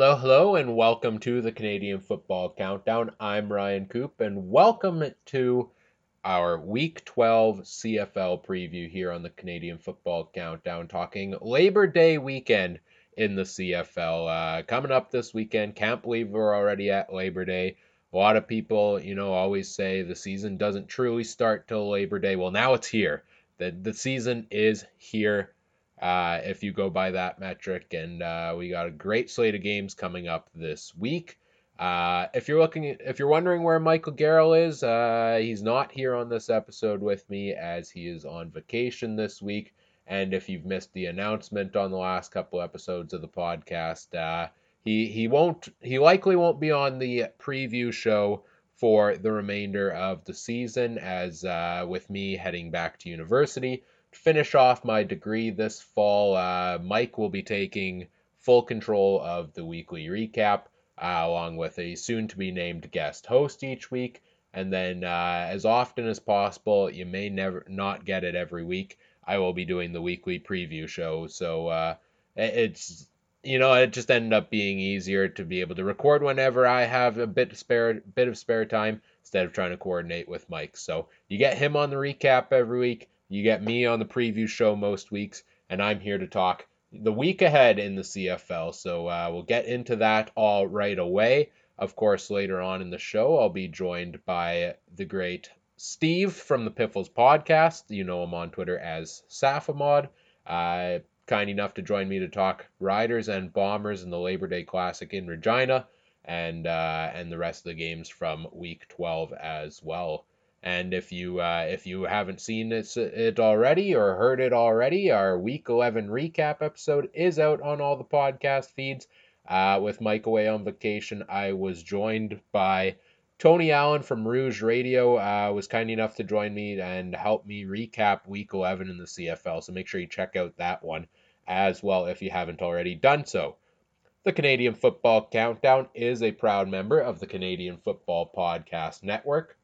Hello, hello, and welcome to the Canadian Football Countdown. I'm Ryan Coop, and welcome to our Week 12 CFL preview here on the Canadian Football Countdown, talking Labor Day weekend in the CFL. Uh, coming up this weekend, can't believe we're already at Labor Day. A lot of people, you know, always say the season doesn't truly start till Labor Day. Well, now it's here. The, the season is here uh, if you go by that metric. And uh, we got a great slate of games coming up this week. Uh, if you're looking, if you're wondering where Michael Garrell is, uh, he's not here on this episode with me as he is on vacation this week. And if you've missed the announcement on the last couple episodes of the podcast, uh, he he won't he likely won't be on the preview show for the remainder of the season as uh, with me heading back to university finish off my degree this fall. Uh, mike will be taking full control of the weekly recap uh, along with a soon to be named guest host each week. And then uh, as often as possible you may never not get it every week i will be doing the weekly preview show. So uh, it's you know, it just ended up being easier to be able to record whenever I have a bit of spare bit of spare time instead of trying to coordinate with Mike. So you get him on the recap every week, you get me on the preview show most weeks, and I'm here to talk the week ahead in the CFL. So uh, we'll get into that all right away. Of course, later on in the show, I'll be joined by the great Steve from the Piffles podcast. You know him on Twitter as Safimod. Uh, kind enough to join me to talk Riders and Bombers in the Labor Day Classic in Regina, and uh, and the rest of the games from Week 12 as well. And if you uh, if you haven't seen it, it already or heard it already, our Week 11 recap episode is out on all the podcast feeds. Uh, with Mike away on vacation, I was joined by Tony Allen from Rouge Radio. Uh, was kind enough to join me and help me recap Week 11 in the CFL. So make sure you check out that one as well if you haven't already done so. The Canadian Football Countdown is a proud member of the Canadian Football Podcast Network.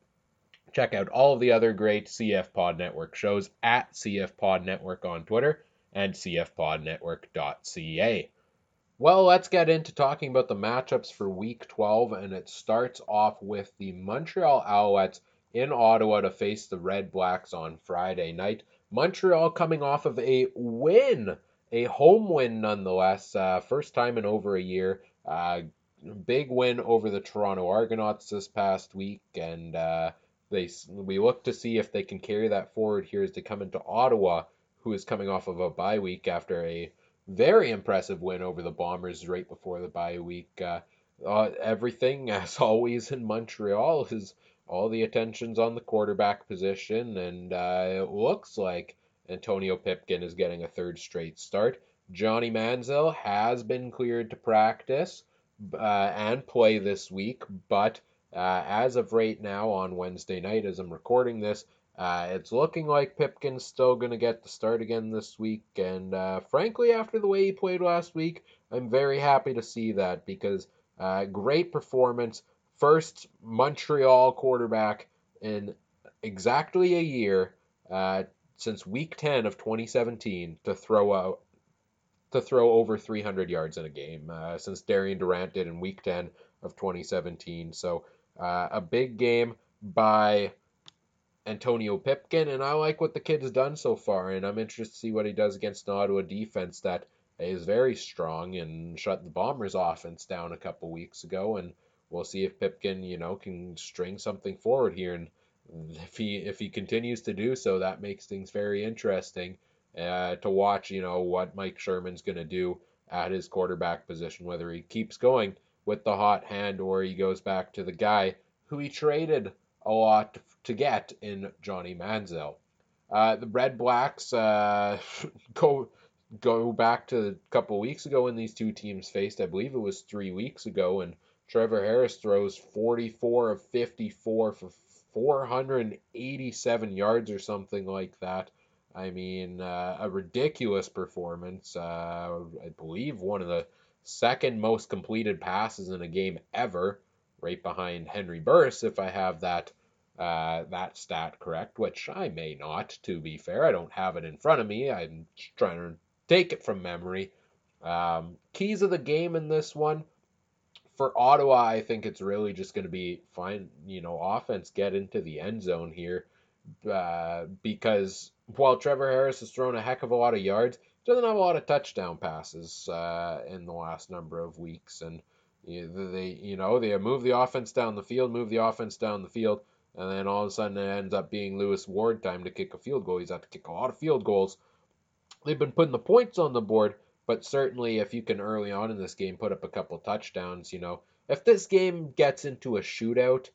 Check out all of the other great CF Pod Network shows at CF Pod Network on Twitter and cfpodnetwork.ca. Well, let's get into talking about the matchups for Week 12, and it starts off with the Montreal Alouettes in Ottawa to face the Red Blacks on Friday night. Montreal coming off of a win a home win nonetheless. Uh, first time in over a year. Uh, big win over the Toronto Argonauts this past week, and uh, they we look to see if they can carry that forward here as they come into Ottawa, who is coming off of a bye week after a very impressive win over the Bombers right before the bye week. Uh, uh, everything, as always in Montreal, is all the attention's on the quarterback position, and uh, it looks like Antonio Pipkin is getting a third straight start. Johnny Manziel has been cleared to practice uh, and play this week, but uh, as of right now on Wednesday night, as I'm recording this, uh, it's looking like Pipkin's still going to get the start again this week. And uh, frankly, after the way he played last week, I'm very happy to see that because uh, great performance. First Montreal quarterback in exactly a year uh, since week 10 of 2017 to throw out to throw over 300 yards in a game uh, since Darian Durant did in week 10 of 2017. So uh, a big game by Antonio Pipkin, and I like what the kid has done so far, and I'm interested to see what he does against an Ottawa defense that is very strong and shut the Bombers' offense down a couple weeks ago, and we'll see if Pipkin, you know, can string something forward here and if he if he continues to do so, that makes things very interesting uh, to watch. You know what Mike Sherman's going to do at his quarterback position, whether he keeps going with the hot hand or he goes back to the guy who he traded a lot to get in Johnny Manziel. Uh, the Red Blacks uh, go go back to a couple weeks ago when these two teams faced. I believe it was three weeks ago, and Trevor Harris throws 44 of 54 for 487 yards or something like that. I mean, uh, a ridiculous performance. Uh, I believe one of the second most completed passes in a game ever, right behind Henry Burris, if I have that uh, that stat correct, which I may not, to be fair. I don't have it in front of me. I'm trying to take it from memory. Um, keys of the game in this one for Ottawa, I think it's really just going to be find you know offense get into the end zone here, uh, because while Trevor Harris has thrown a heck of a lot of yards, doesn't have a lot of touchdown passes uh, in the last number of weeks, and they you know they move the offense down the field, move the offense down the field, and then all of a sudden it ends up being Lewis Ward time to kick a field goal. He's had to kick a lot of field goals. They've been putting the points on the board, but certainly, if you can early on in this game put up a couple touchdowns, you know, if this game gets into a shootout,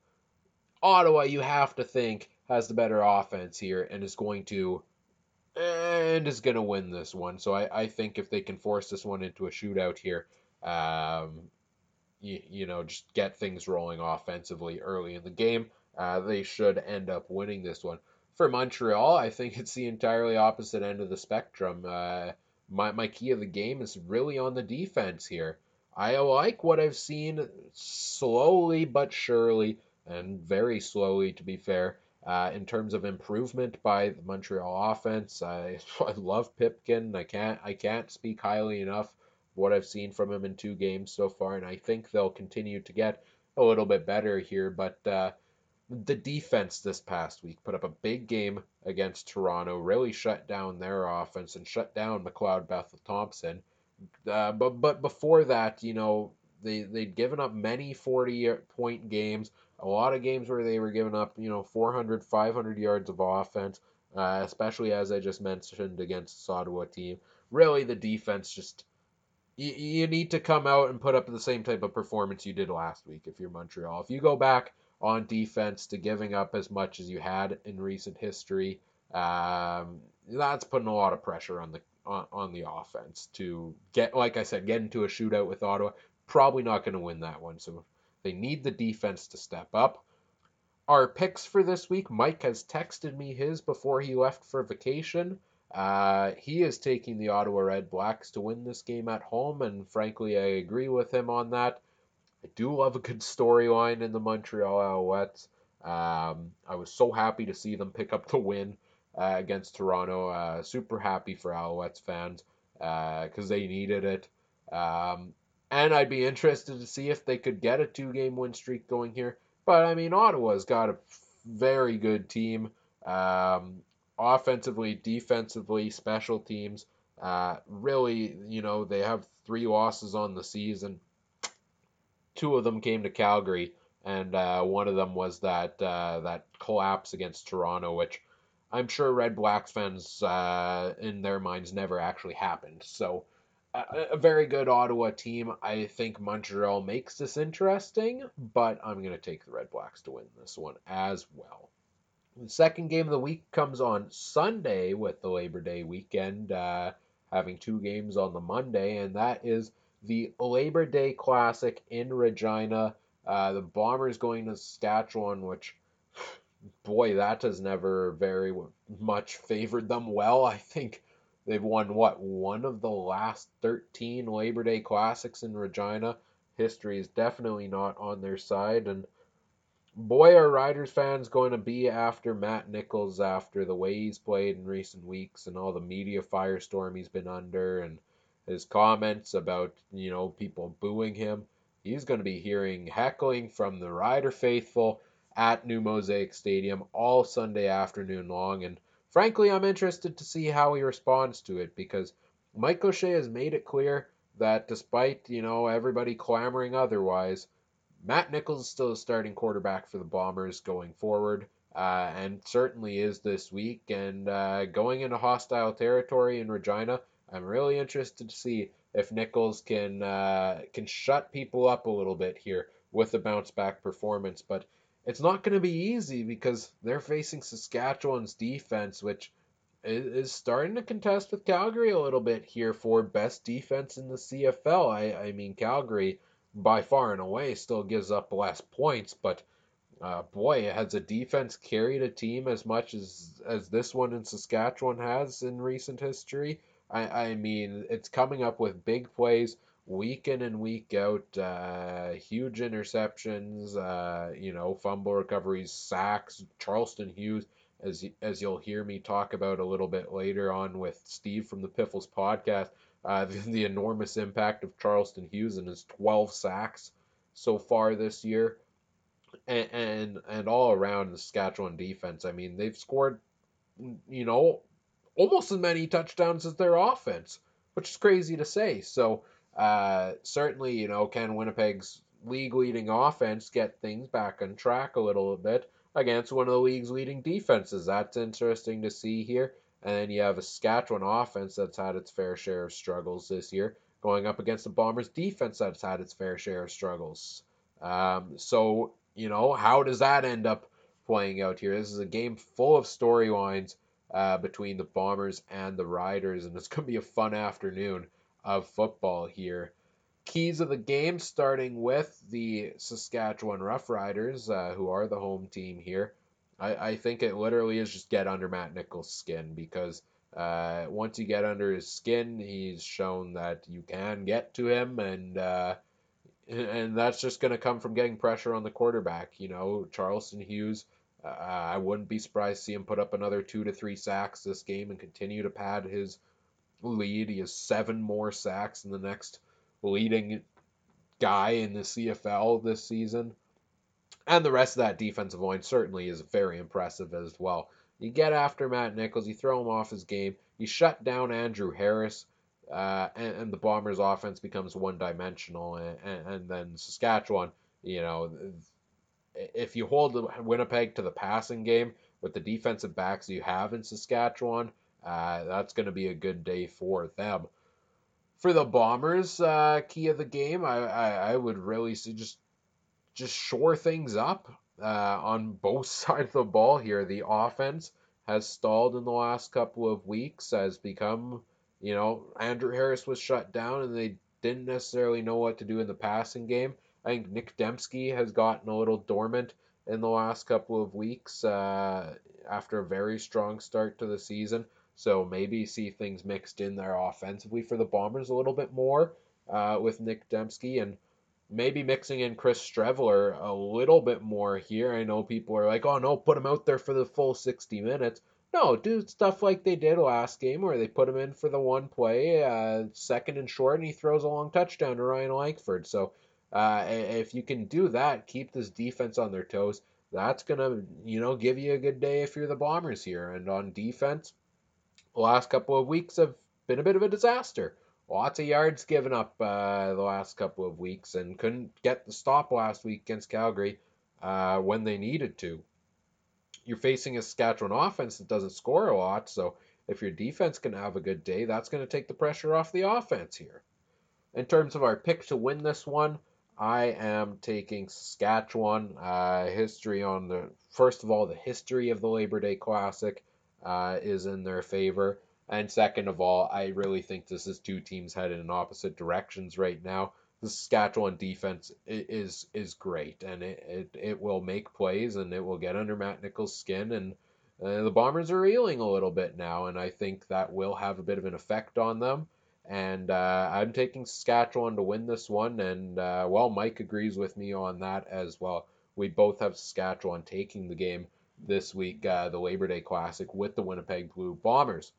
Ottawa, you have to think, has the better offense here and is going to and is going to win this one. So I, I think if they can force this one into a shootout here, um, you, you know, just get things rolling offensively early in the game, uh, they should end up winning this one. For Montreal, I think it's the entirely opposite end of the spectrum. Uh, my, my key of the game is really on the defense here. I like what I've seen slowly but surely, and very slowly to be fair, uh, in terms of improvement by the Montreal offense. I, I love Pipkin. I can't I can't speak highly enough what I've seen from him in two games so far, and I think they'll continue to get a little bit better here. But uh, the defense this past week put up a big game against Toronto, really shut down their offense and shut down McLeod Bethel Thompson. Uh, but but before that, you know, they they'd given up many 40 point games, a lot of games where they were giving up, you know, 400, 500 yards of offense, uh, especially as I just mentioned against the Ottawa team. Really, the defense just you, you need to come out and put up the same type of performance you did last week if you're Montreal. If you go back on defense to giving up as much as you had in recent history. Um, that's putting a lot of pressure on the on, on the offense to get, like I said, get into a shootout with Ottawa. Probably not going to win that one, so they need the defense to step up. Our picks for this week, Mike has texted me his before he left for vacation. Uh, he is taking the Ottawa Red Blacks to win this game at home, and frankly, I agree with him on that. I do love a good storyline in the Montreal Alouettes. Um, I was so happy to see them pick up the win uh, against Toronto. Uh, super happy for Alouettes fans because uh, they needed it. Um, and I'd be interested to see if they could get a two game win streak going here. But I mean, Ottawa's got a very good team. Um, offensively, defensively, special teams. Uh, really, you know, they have three losses on the season two of them came to Calgary, and uh, one of them was that uh, that collapse against Toronto, which I'm sure Red Blacks fans uh, in their minds never actually happened. So a very good Ottawa team. I think Montreal makes this interesting, but I'm going to take the Red Blacks to win this one as well. The second game of the week comes on Sunday with the Labor Day weekend, uh, having two games on the Monday, and that is the Labor Day Classic in Regina. Uh, the Bombers going to Saskatchewan, which, boy, that has never very much favored them well. I think they've won, what, one of the last 13 Labor Day Classics in Regina. History is definitely not on their side. And boy, are Riders fans going to be after Matt Nichols after the way he's played in recent weeks and all the media firestorm he's been under. And his comments about, you know, people booing him. He's going to be hearing heckling from the Rider faithful at New Mosaic Stadium all Sunday afternoon long. And frankly, I'm interested to see how he responds to it because Mike O'Shea has made it clear that despite, you know, everybody clamoring otherwise, Matt Nichols is still a starting quarterback for the Bombers going forward. Uh, and certainly is this week. And uh, going into hostile territory in Regina, I'm really interested to see if Nichols can uh, can shut people up a little bit here with a bounce back performance. But it's not going to be easy because they're facing Saskatchewan's defense, which is starting to contest with Calgary a little bit here for best defense in the CFL. I, I mean, Calgary by far and away still gives up less points, but uh, boy, has a defense carried a team as much as as this one in Saskatchewan has in recent history? I, I mean, it's coming up with big plays week in and week out, uh, huge interceptions, uh, you know, fumble recoveries, sacks. Charleston Hughes as as you'll hear me talk about a little bit later on with Steve from the Piffles podcast, uh, the, the, enormous impact of Charleston Hughes and his 12 sacks so far this year, and and, and all around the Saskatchewan defense. I mean, they've scored, you know, almost as many touchdowns as their offense, which is crazy to say. So uh, certainly, you know, can Winnipeg's league leading offense get things back on track a little bit? against one of the league's leading defenses. That's interesting to see here. And then you have a Saskatchewan offense that's had its fair share of struggles this year, going up against the Bombers defense that's had its fair share of struggles. Um, so, you know, how does that end up playing out here? This is a game full of storylines uh, between the Bombers and the Riders, and it's going to be a fun afternoon of football here keys of the game, starting with the Saskatchewan Roughriders, uh, who are the home team here. I, I think it literally is just get under Matt Nichols' skin because uh, once you get under his skin, he's shown that you can get to him, and uh, and that's just going to come from getting pressure on the quarterback. You know, Charleston Hughes. Uh, I wouldn't be surprised to see him put up another two to three sacks this game and continue to pad his lead. He has seven more sacks in the next leading guy in the CFL this season. And the rest of that defensive line certainly is very impressive as well. You get after Matt Nichols, you throw him off his game, you shut down Andrew Harris, uh, and, and, the Bombers' offense becomes one dimensional. And, and, and, then Saskatchewan, you know, if you hold Winnipeg to the passing game with the defensive backs you have in Saskatchewan, uh, that's going to be a good day for them for the Bombers, uh, key of the game, I, I, I would really just just shore things up uh, on both sides of the ball here. The offense has stalled in the last couple of weeks, has become, you know, Andrew Harris was shut down and they didn't necessarily know what to do in the passing game. I think Nick Demski has gotten a little dormant in the last couple of weeks uh, after a very strong start to the season. So maybe see things mixed in there offensively for the Bombers a little bit more uh, with Nick Demski and maybe mixing in Chris Streveler a little bit more here. I know people are like, oh no, put him out there for the full 60 minutes. No, do stuff like they did last game where they put him in for the one play, uh, second and short, and he throws a long touchdown to Ryan Lankford. So uh, if you can do that, keep this defense on their toes. That's gonna, you know, give you a good day if you're the Bombers here. And on defense, last couple of weeks have been a bit of a disaster. Lots of yards given up uh, the last couple of weeks and couldn't get the stop last week against Calgary uh, when they needed to. You're facing a Saskatchewan offense that doesn't score a lot, so if your defense can have a good day, that's going to take the pressure off the offense here. In terms of our pick to win this one, I am taking Saskatchewan. Uh, history on the first of all, the history of the Labor Day Classic uh, is in their favor. And second of all, I really think this is two teams headed in opposite directions right now. The Saskatchewan defense is is great, and it, it, it will make plays, and it will get under Matt Nichols' skin, and uh, the Bombers are reeling a little bit now, and I think that will have a bit of an effect on them. And uh, I'm taking Saskatchewan to win this one, and uh, well, Mike agrees with me on that as well. We both have Saskatchewan taking the game this week, uh, the Labor Day Classic with the Winnipeg Blue Bombers.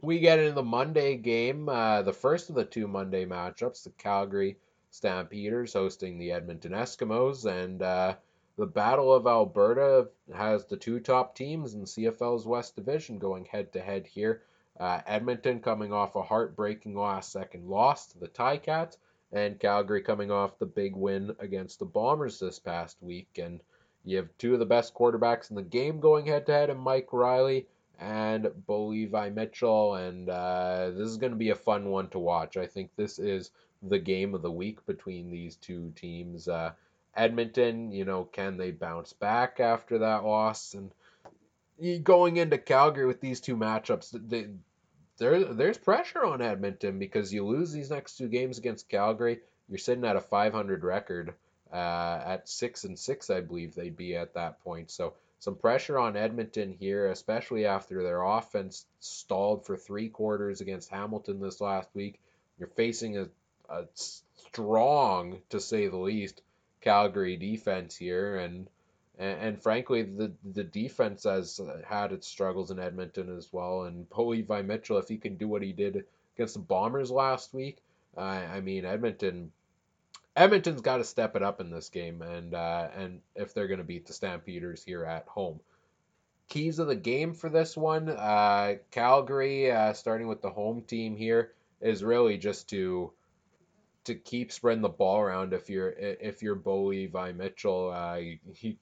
We get into the Monday game, uh, the first of the two Monday matchups, the Calgary Stampeders hosting the Edmonton Eskimos, and uh, the Battle of Alberta has the two top teams in CFL's West Division going head to head here. Uh, Edmonton coming off a heartbreaking last second loss to the Ticats, and Calgary coming off the big win against the Bombers this past week. And you have two of the best quarterbacks in the game going head to head, and Mike Reilly and Bo Levi Mitchell, and uh, this is going to be a fun one to watch. I think this is the game of the week between these two teams. Uh, Edmonton, you know, can they bounce back after that loss? And going into Calgary with these two matchups, they, there there's pressure on Edmonton because you lose these next two games against Calgary, you're sitting at a 500 record. Uh, at six and six, I believe they'd be at that point. So some pressure on Edmonton here, especially after their offense stalled for three quarters against Hamilton this last week. You're facing a, a strong, to say the least, Calgary defense here, and and, frankly, the the defense has had its struggles in Edmonton as well. And Bo Levi Mitchell, if he can do what he did against the Bombers last week, uh, I mean Edmonton. Edmonton's got to step it up in this game, and uh, and if they're going to beat the Stampeders here at home. Keys of the game for this one, uh, Calgary, uh, starting with the home team here, is really just to to keep spreading the ball around. If you're if you're Bo Levi Mitchell, uh, he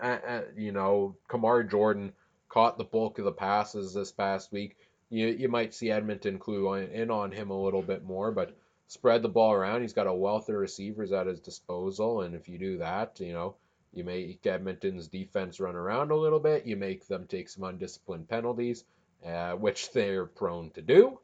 uh, you know, Kamar Jordan caught the bulk of the passes this past week. You, you might see Edmonton clue in on him a little bit more, but spread the ball around. He's got a wealth of receivers at his disposal, and if you do that, you know, you make Edmonton's defense run around a little bit. You make them take some undisciplined penalties, uh, which they're prone to do.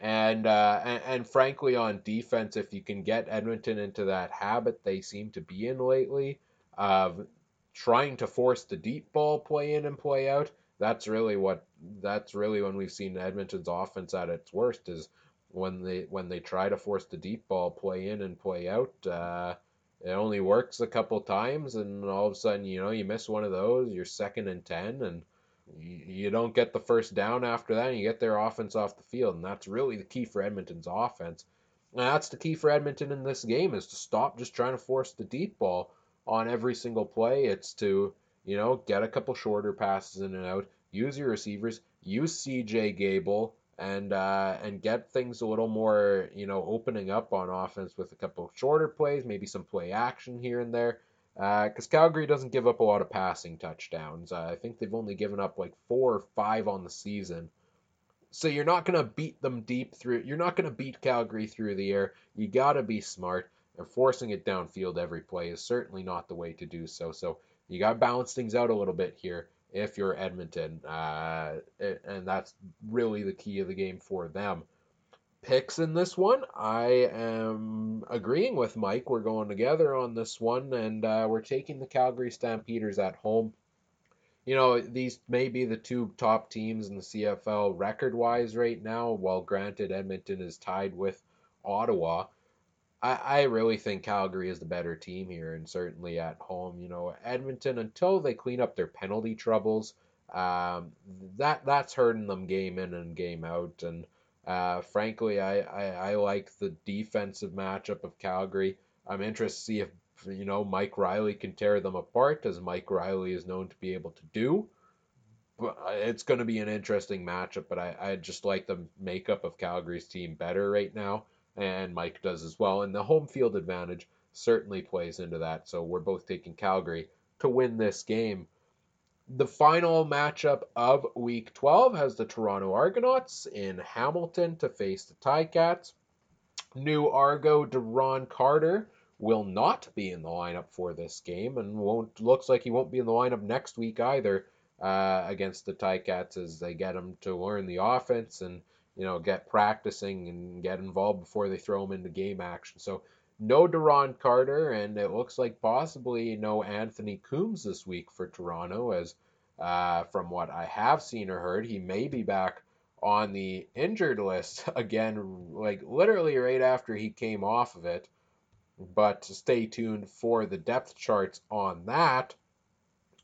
And, uh, and and frankly, on defense, if you can get Edmonton into that habit they seem to be in lately of trying to force the deep ball play in and play out, that's really what that's really when we've seen Edmonton's offense at its worst is when they when they try to force the deep ball play in and play out. Uh, it only works a couple times, and all of a sudden, you know, you miss one of those, you're second and ten, and you don't get the first down after that, and you get their offense off the field, and that's really the key for Edmonton's offense. And that's the key for Edmonton in this game is to stop just trying to force the deep ball on every single play. It's to, you know, get a couple shorter passes in and out, use your receivers, use CJ Gable, and uh, and get things a little more, you know, opening up on offense with a couple shorter plays, maybe some play action here and there. Because uh, Calgary doesn't give up a lot of passing touchdowns. Uh, I think they've only given up like four or five on the season. So you're not going to beat them deep through. You're not going to beat Calgary through the air. You got to be smart and forcing it downfield every play is certainly not the way to do so. So you got to balance things out a little bit here if you're Edmonton, uh, and that's really the key of the game for them. Picks in this one, I am agreeing with Mike. We're going together on this one, and uh, we're taking the Calgary Stampeders at home. You know, these may be the two top teams in the CFL record wise right now, while granted Edmonton is tied with Ottawa. I, I really think Calgary is the better team here, and certainly at home. You know, Edmonton until they clean up their penalty troubles, um, that that's hurting them game in and game out. And uh, frankly, I, I, I like the defensive matchup of Calgary. I'm interested to see if you know Mike Reilly can tear them apart, as Mike Reilly is known to be able to do. But uh, it's going to be an interesting matchup. But I, I just like the makeup of Calgary's team better right now and Mike does as well. And the home field advantage certainly plays into that. So we're both taking Calgary to win this game. The final matchup of Week 12 has the Toronto Argonauts in Hamilton to face the Ticats. New Argo Duron Carter will not be in the lineup for this game, and won't looks like he won't be in the lineup next week either uh, against the Ticats as they get him to learn the offense and you know, get practicing and get involved before they throw him into game action. So no Duron Carter, and it looks like possibly no Anthony Coombs this week for Toronto, as uh, from what I have seen or heard, he may be back on the injured list again, like literally right after he came off of it. But stay tuned for the depth charts on that.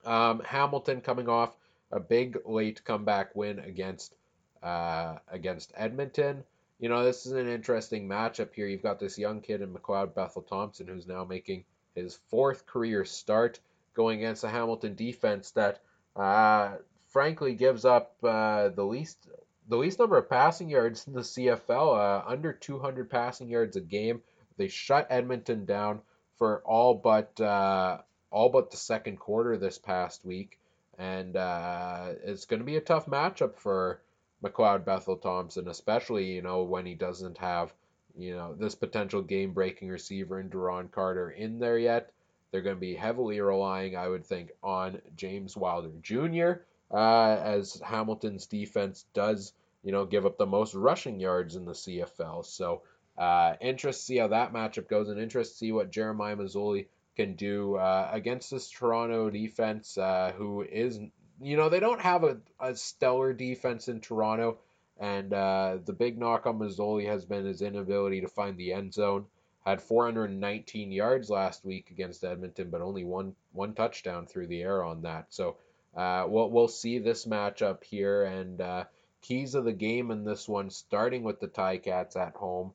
Um, Hamilton coming off a big late comeback win against uh, against Edmonton. You know, this is an interesting matchup here. You've got this young kid in McLeod Bethel Thompson who's now making his fourth career start going against a Hamilton defense that, uh, frankly, gives up uh, the least the least number of passing yards in the CFL, uh, under 200 passing yards a game. They shut Edmonton down for all but uh, all but the second quarter this past week, and uh, it's going to be a tough matchup for McLeod Bethel Thompson, especially, you know, when he doesn't have, you know, this potential game breaking receiver in Duron Carter in there yet. They're going to be heavily relying, I would think, on James Wilder Jr. uh, as Hamilton's defense does, you know, give up the most rushing yards in the CFL. So uh, interest to see how that matchup goes, and interest to see what Jeremiah Masoli can do uh, against this Toronto defense, uh, who is, you know, they don't have a, a stellar defense in Toronto. And uh, the big knock on Masoli has been his inability to find the end zone. Had 419 yards last week against Edmonton, but only one one touchdown through the air on that. So uh, we'll we'll see this matchup here and uh, keys of the game in this one, starting with the Ticats at home.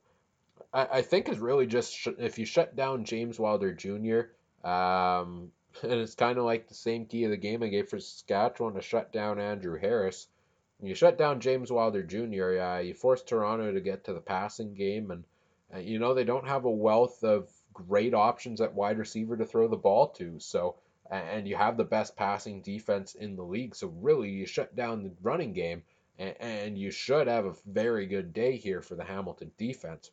I, I think is really just sh- if you shut down James Wilder Jr. Um, and it's kind of like the same key of the game I gave for Saskatchewan to shut down Andrew Harris. You shut down James Wilder Jr. Uh, you force Toronto to get to the passing game, and uh, you know they don't have a wealth of great options at wide receiver to throw the ball to. So, and you have the best passing defense in the league. So really, you shut down the running game, and, and you should have a very good day here for the Hamilton defense.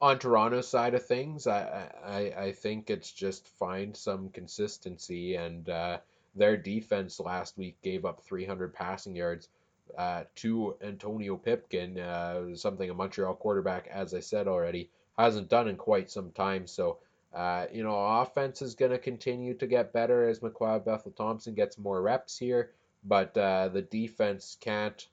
On Toronto's side of things, I I, I think it's just find some consistency, and uh, their defense last week gave up 300 passing yards uh, to Antonio Pipkin, uh, something a Montreal quarterback, as I said already, hasn't done in quite some time. So, uh, you know, offense is going to continue to get better as McLeod Bethel Thompson gets more reps here, but uh, the defense can't.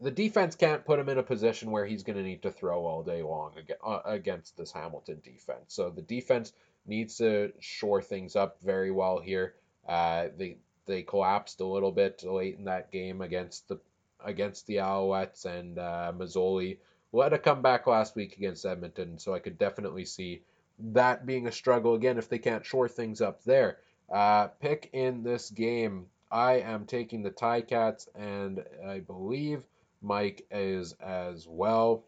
The defense can't put him in a position where he's going to need to throw all day long uh, against this Hamilton defense. So the defense needs to shore things up very well here. Uh, they they collapsed a little bit late in that game against the against the Alouettes, and uh, Masoli led a comeback last week against Edmonton, so I could definitely see that being a struggle again if they can't shore things up there. Uh, pick in this game, I am taking the Ticats, and I believe Mike is as well.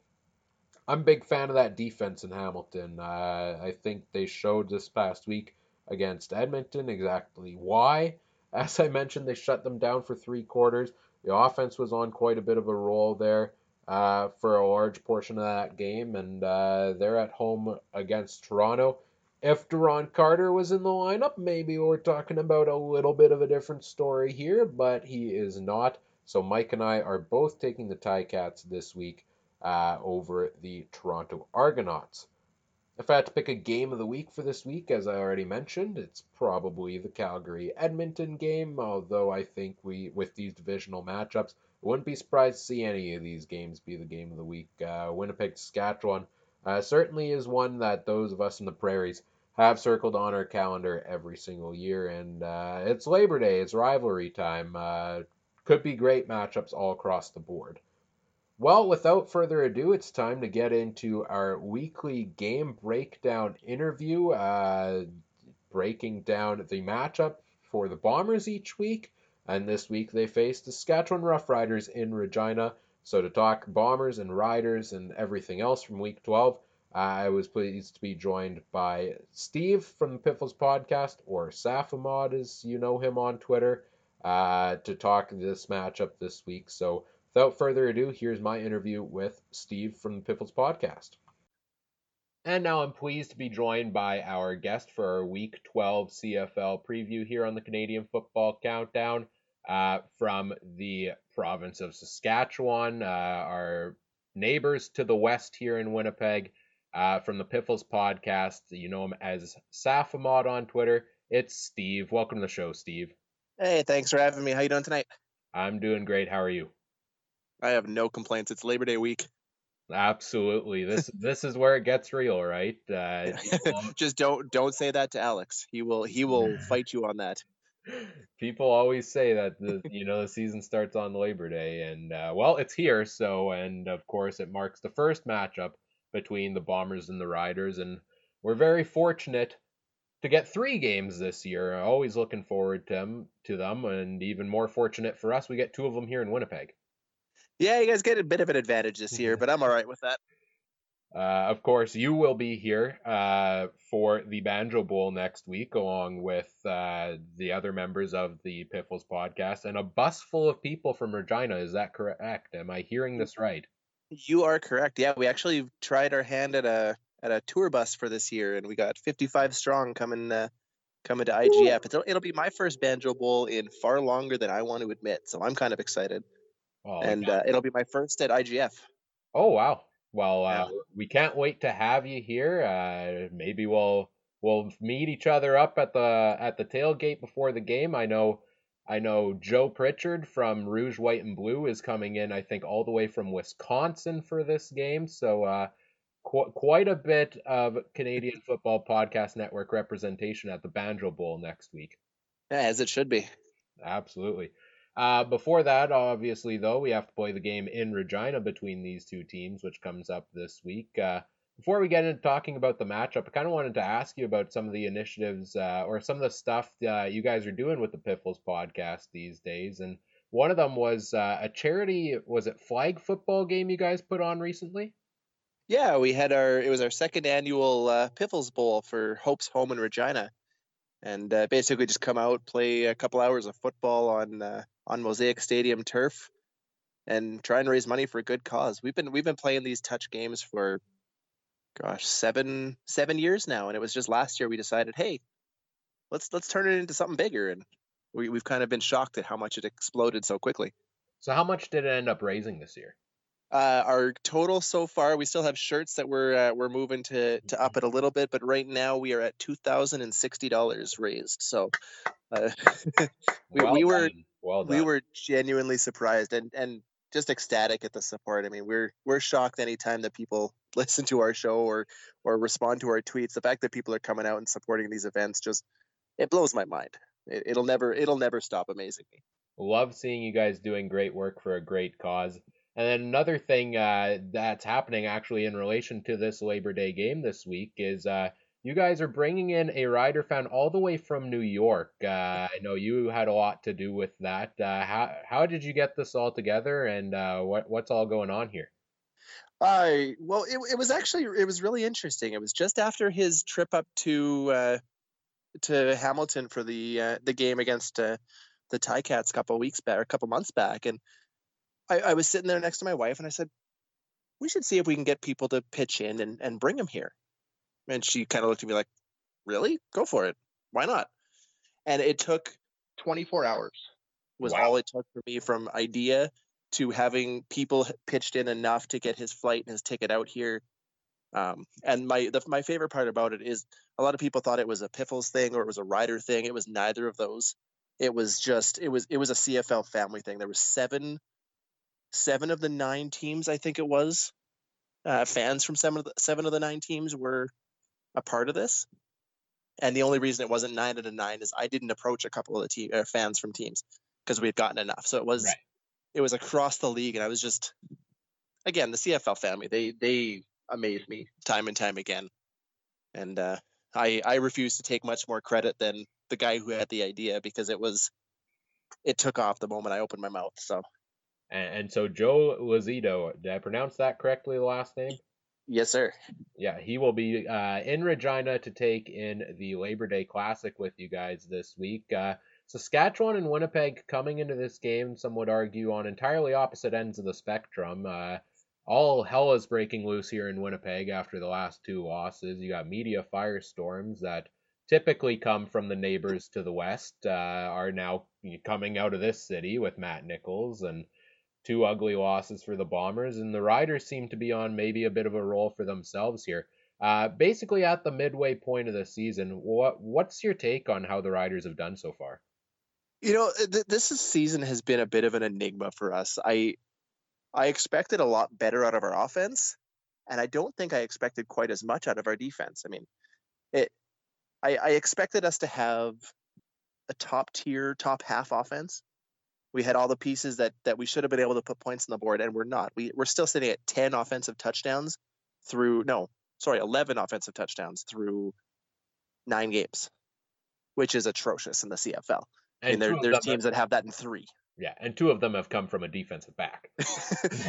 I'm a big fan of that defense in Hamilton. Uh, I think they showed this past week against Edmonton exactly why. As I mentioned, they shut them down for three quarters. The offense was on quite a bit of a roll there uh, for a large portion of that game, and uh, they're at home against Toronto. If Duron Carter was in the lineup, maybe we're talking about a little bit of a different story here, but he is not. So Mike and I are both taking the Ticats this week uh, over the Toronto Argonauts. If I had to pick a game of the week for this week, as I already mentioned, it's probably the Calgary Edmonton game, although I think we, with these divisional matchups, wouldn't be surprised to see any of these games be the game of the week. Uh, Winnipeg Saskatchewan uh, certainly is one that those of us in the prairies have circled on our calendar every single year, and uh, it's Labor Day, it's rivalry time. Could be great matchups all across the board. Well, without further ado, it's time to get into our weekly game breakdown interview, uh, breaking down the matchup for the Bombers each week. And this week they face the Saskatchewan Roughriders in Regina. So to talk Bombers and Riders and everything else from week 12, I was pleased to be joined by Steve from the Piffles podcast, or Safimod as you know him on Twitter, uh, to talk this matchup this week. So Without further ado, here's my interview with Steve from the Piffles podcast. And now I'm pleased to be joined by our guest for our Week 12 CFL preview here on the Canadian Football Countdown uh, from the province of Saskatchewan, uh, our neighbors to the west here in Winnipeg. Uh, from the Piffles podcast, you know him as Safimod on Twitter. It's Steve. Welcome to the show, Steve. Hey, thanks for having me. How you doing tonight? I'm doing great. How are you? I have no complaints. It's Labor Day week. Absolutely. This this is where it gets real, right? Uh, Just don't don't say that to Alex. He will he will fight you on that. People always say that the you know the season starts on Labor Day, and uh, well, it's here. So, and of course, it marks the first matchup between the Bombers and the Riders, and we're very fortunate to get three games this year. Always looking forward to them, to them, and even more fortunate for us, we get two of them here in Winnipeg. Yeah, you guys get a bit of an advantage this year, but I'm all right with that. Uh, of course, you will be here uh, for the Banjo Bowl next week, along with uh, the other members of the Piffles podcast and a bus full of people from Regina. Is that correct? Am I hearing this right? You are correct. Yeah, we actually tried our hand at a at a tour bus for this year, and we got 55 strong coming uh, coming to IGF. It'll, it'll be my first Banjo Bowl in far longer than I want to admit, so I'm kind of excited. Oh, and uh, it'll be my first at IGF. Oh wow! Well, uh, yeah. we can't wait to have you here. Uh, maybe we'll we'll meet each other up at the at the tailgate before the game. I know I know Joe Pritchard from Rouge, White, and Blue is coming in. I think all the way from Wisconsin for this game. So uh, qu- quite a bit of Canadian Football Podcast Network representation at the Banjo Bowl next week. Yeah, as it should be. Absolutely. Uh, before that, obviously, though, we have to play the game in Regina between these two teams, which comes up this week. Uh, before we get into talking about the matchup, I kind of wanted to ask you about some of the initiatives uh, or some of the stuff uh, you guys are doing with the Piffles podcast these days. And one of them was uh, a charity, was it flag football game you guys put on recently? Yeah, we had our, it was our second annual uh, Piffles Bowl for Hope's Home in Regina. And uh, basically just come out, play a couple hours of football on uh, on Mosaic Stadium turf and try and raise money for a good cause. We've been we've been playing these touch games for gosh, seven seven years now, and it was just last year we decided, hey, let's let's turn it into something bigger, and we we've kind of been shocked at how much it exploded so quickly. So how much did it end up raising this year? Uh, our total so far, we still have shirts that we're uh, we're moving to to up mm-hmm. it a little bit, but right now we are at two thousand and sixty dollars raised. So uh, we, well we were well we were genuinely surprised, and and just ecstatic at the support. I mean, we're we're shocked anytime that people listen to our show or or respond to our tweets. The fact that people are coming out and supporting these events just it blows my mind. It, it'll never it'll never stop amazing me. Love seeing you guys doing great work for a great cause. And then another thing uh, that's happening actually in relation to this Labor Day game this week is uh, you guys are bringing in a rider fan all the way from New York. Uh, I know you had a lot to do with that. Uh, how how did you get this all together, and uh, what what's all going on here? I well, it, it was actually it was really interesting. It was just after his trip up to uh, to Hamilton for the uh, the game against uh, the Ticats a couple weeks back, a couple months back, and I, I was sitting there next to my wife, and I said, "We should see if we can get people to pitch in and, and bring him here." And she kind of looked at me like, really? Go for it. Why not? And it took 24 hours was wow. all it took for me from idea to having people pitched in enough to get his flight and his ticket out here. Um, and my the, my favorite part about it is a lot of people thought it was a Piffles thing or it was a rider thing. It was neither of those. It was just it was it was a CFL family thing. There was seven seven of the nine teams I think it was uh, fans from seven of the seven of the nine teams were a part of this. And the only reason it wasn't nine out of nine is I didn't approach a couple of the team, uh, fans from teams because we had gotten enough. So it was right. it was across the league, and I was just again the CFL family. They they amaze me time and time again, and uh, I I refuse to take much more credit than the guy who had the idea because it was it took off the moment I opened my mouth. So. And, and so Joe Lazito, did I pronounce that correctly? The last name? Yes, sir. Yeah, he will be uh, in Regina to take in the Labor Day Classic with you guys this week. Uh, Saskatchewan and Winnipeg coming into this game, some would argue, on entirely opposite ends of the spectrum. Uh, all hell is breaking loose here in Winnipeg after the last two losses. You got media firestorms that typically come from the neighbors to the west, uh, are now coming out of this city with Matt Nichols and two ugly losses for the Bombers, and the Riders seem to be on maybe a bit of a roll for themselves here. Uh, basically, at the midway point of the season, what what's your take on how the Riders have done so far? You know, th- this season has been a bit of an enigma for us. I I expected a lot better out of our offense, and I don't think I expected quite as much out of our defense. I mean, it. I, I expected us to have a top tier, top half offense, we had all the pieces that that we should have been able to put points on the board, and we're not. We we're still sitting at ten offensive touchdowns through no, sorry, eleven offensive touchdowns through nine games, which is atrocious in the CFL. And, and there, there's teams that have that in three. Yeah, and two of them have come from a defensive back.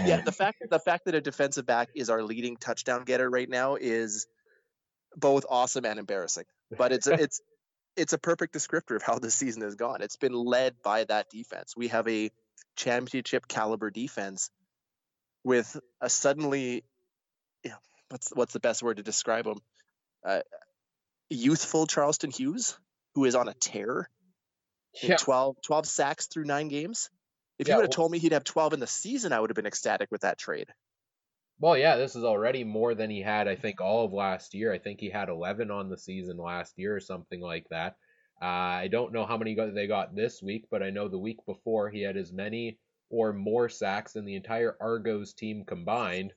yeah, the fact the fact that a defensive back is our leading touchdown getter right now is both awesome and embarrassing. But it's it's it's a perfect descriptor of how the season has gone. It's been led by that defense. We have a championship caliber defense with a suddenly, you know, what's what's the best word to describe them? Uh, youthful Charleston Hughes. who is on a tear. Yeah. 12, 12 sacks through nine games. If you would have well- told me he'd have 12 in the season, I would have been ecstatic with that trade. Well, yeah, this is already more than he had, I think, all of last year. I think he had 11 on the season last year or something like that. Uh, I don't know how many they got this week, but I know the week before he had as many or more sacks than the entire Argos team combined.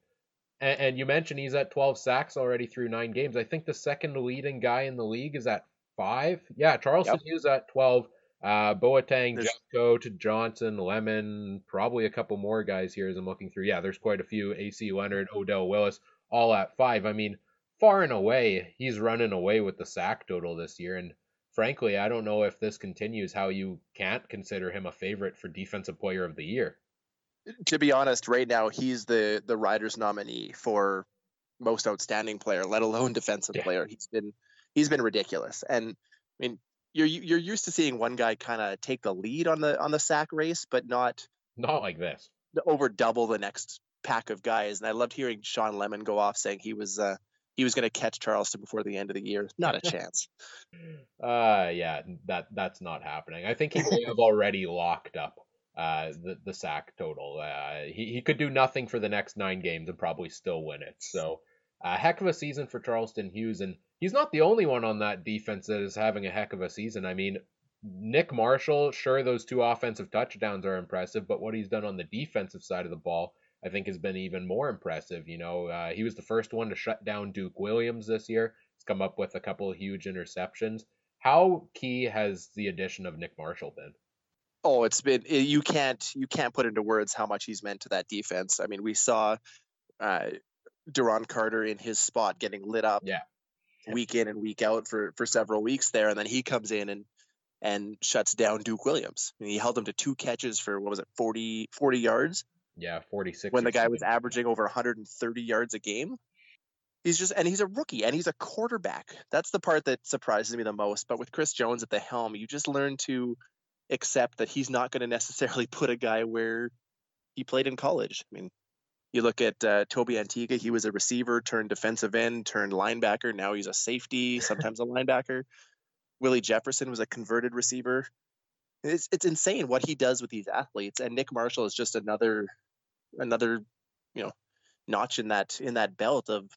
And, and you mentioned he's at 12 sacks already through nine games. I think the second leading guy in the league is at five. Yeah, Charleston Yep. Hughes at 12. Uh, Boateng, There's- to Johnson, Lemon, probably a couple more guys here as I'm looking through. Yeah, there's quite a few. AC Leonard, Odell Willis, all at five. I mean, far and away, he's running away with the sack total this year. And frankly, I don't know if this continues how you can't consider him a favorite for Defensive Player of the Year. To be honest, right now he's the the Riders nominee for most outstanding player, let alone defensive Yeah. player. He's been he's been ridiculous. And I mean, you're you're used to seeing one guy kind of take the lead on the on the sack race, but not Not like this. over double the next pack of guys. And I loved hearing Sean Lemon go off saying he was uh, he was going to catch Charleston before the end of the year. Not a chance. Uh, yeah, that that's not happening. I think he may have already locked up uh the the sack total. Uh, he he could do nothing for the next nine games and probably still win it. So, a heck of a season for Charleston Hughes, and he's not the only one on that defense that is having a heck of a season. I mean, Nick Marshall, sure, those two offensive touchdowns are impressive, but what he's done on the defensive side of the ball, I think, has been even more impressive. You know, uh, he was the first one to shut down Duke Williams this year. He's come up with a couple of huge interceptions. How key has the addition of Nick Marshall been? Oh, it's been you can't you can't put into words how much he's meant to that defense. I mean, we saw uh, Duron Carter in his spot getting lit up Yeah. Week in and week out for for several weeks there, and then he comes in and and shuts down Duke Williams. And he held him to two catches for what was it 40, 40 yards Yeah, 46. when the guy was averaging over 130 yards a game. He's just and he's a rookie and he's a quarterback. That's the part that surprises me the most. But with Chris Jones at the helm, you just learn to accept that he's not going to necessarily put a guy where he played in college. I mean, you look at uh, Tobi Antigha, he was a receiver turned defensive end, turned linebacker. Now he's a safety, sometimes a linebacker. Willie Jefferson was a converted receiver. It's it's insane what he does with these athletes. And Nick Marshall is just another another, you know, notch in that in that belt of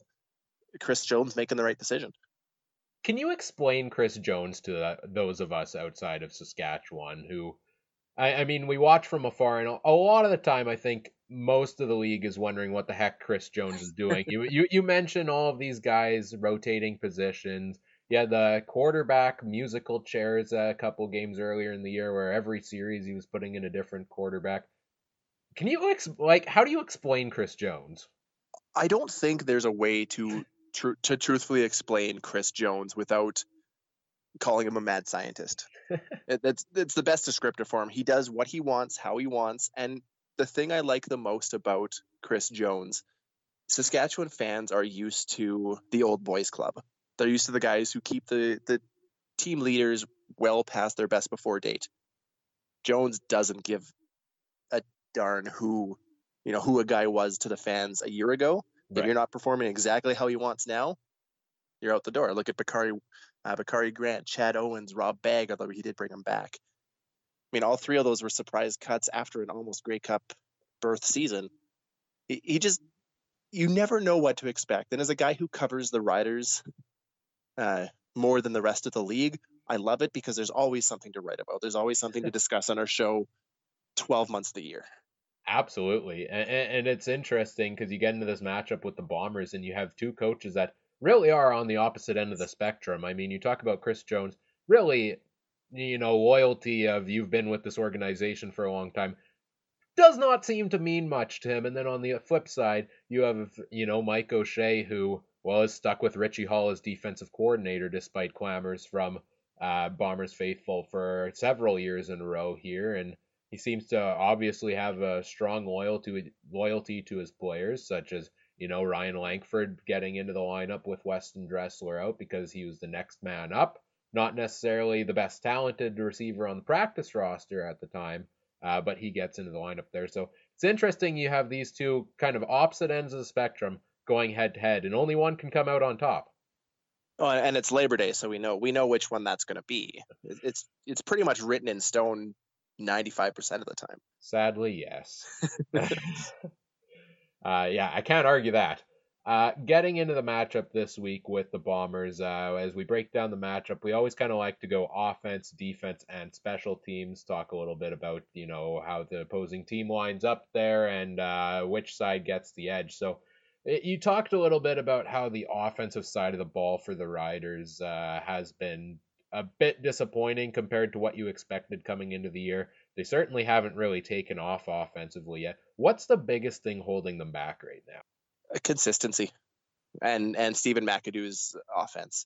Chris Jones making the right decision. Can you explain Chris Jones to that, those of us outside of Saskatchewan who, I, I mean, we watch from afar, and a, a lot of the time, I think most of the league is wondering what the heck Chris Jones is doing. you, you you mention all of these guys rotating positions. Yeah, the quarterback musical chairs a couple games earlier in the year, where every series he was putting in a different quarterback. Can you ex- like how do you explain Chris Jones? I don't think there's a way to tru- to truthfully explain Chris Jones without calling him a mad scientist. That's that's the best descriptor for him. He does what he wants, how he wants, and the thing I like the most about Chris Jones, Saskatchewan fans are used to the old boys club. They're used to the guys who keep the the team leaders well past their best before date. Jones doesn't give a darn who you know who a guy was to the fans a year ago. If Right. you're not performing exactly how he wants now, you're out the door. Look at Bakari, uh, Bakari Grant, Chad Owens, Rob Bagg, although he did bring him back. I mean, all three of those were surprise cuts after an almost Grey Cup berth season. He, he just, you never know what to expect. And as a guy who covers the Riders uh, more than the rest of the league, I love it because there's always something to write about. There's always something to discuss on our show 12 months of the year. Absolutely. And, and it's interesting because you get into this matchup with the Bombers and you have two coaches that really are on the opposite end of the spectrum. I mean, you talk about Chris Jones, really, you know, loyalty of you've been with this organization for a long time does not seem to mean much to him. And then on the flip side, you have, you know, Mike O'Shea, who, well, is stuck with Richie Hall as defensive coordinator despite clamors from uh, Bombers faithful for several years in a row here. And he seems to obviously have a strong loyalty loyalty to his players, such as you know Ryan Lankford getting into the lineup with Weston Dressler out because he was the next man up. Not necessarily the best talented receiver on the practice roster at the time, uh, but he gets into the lineup there. So it's interesting you have these two kind of opposite ends of the spectrum going head to head, and only one can come out on top. Oh, and it's Labor Day, so we know we know which one that's going to be. It's it's pretty much written in stone, ninety five percent of the time. Sadly, yes. uh, yeah, I can't argue that. Uh, getting into the matchup this week with the Bombers, uh, as we break down the matchup, we always kind of like to go offense, defense, and special teams. Talk a little bit about you know how the opposing team lines up there and uh, which side gets the edge. So you talked a little bit about how the offensive side of the ball for the Riders uh, has been a bit disappointing compared to what you expected coming into the year. They certainly haven't really taken off offensively yet. What's the biggest thing holding them back right now? consistency and and Stephen McAdoo's offense.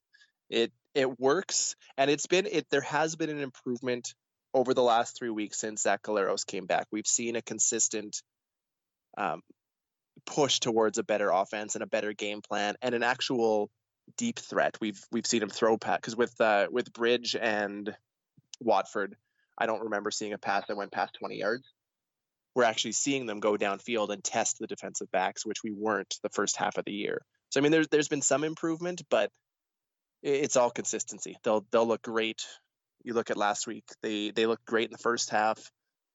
It it works and it's been it there has been an improvement over the last three weeks since Zach Collaros came back. We've seen a consistent um, push towards a better offense and a better game plan and an actual deep threat. We've we've seen him throw pat because with uh, with Bridge and Watford, I don't remember seeing a pass that went past 20 yards we're actually seeing them go downfield and test the defensive backs, which we weren't the first half of the year. So I mean, there's there's been some improvement, but it's all consistency. They'll they'll look great. You look at last week; they they looked great in the first half,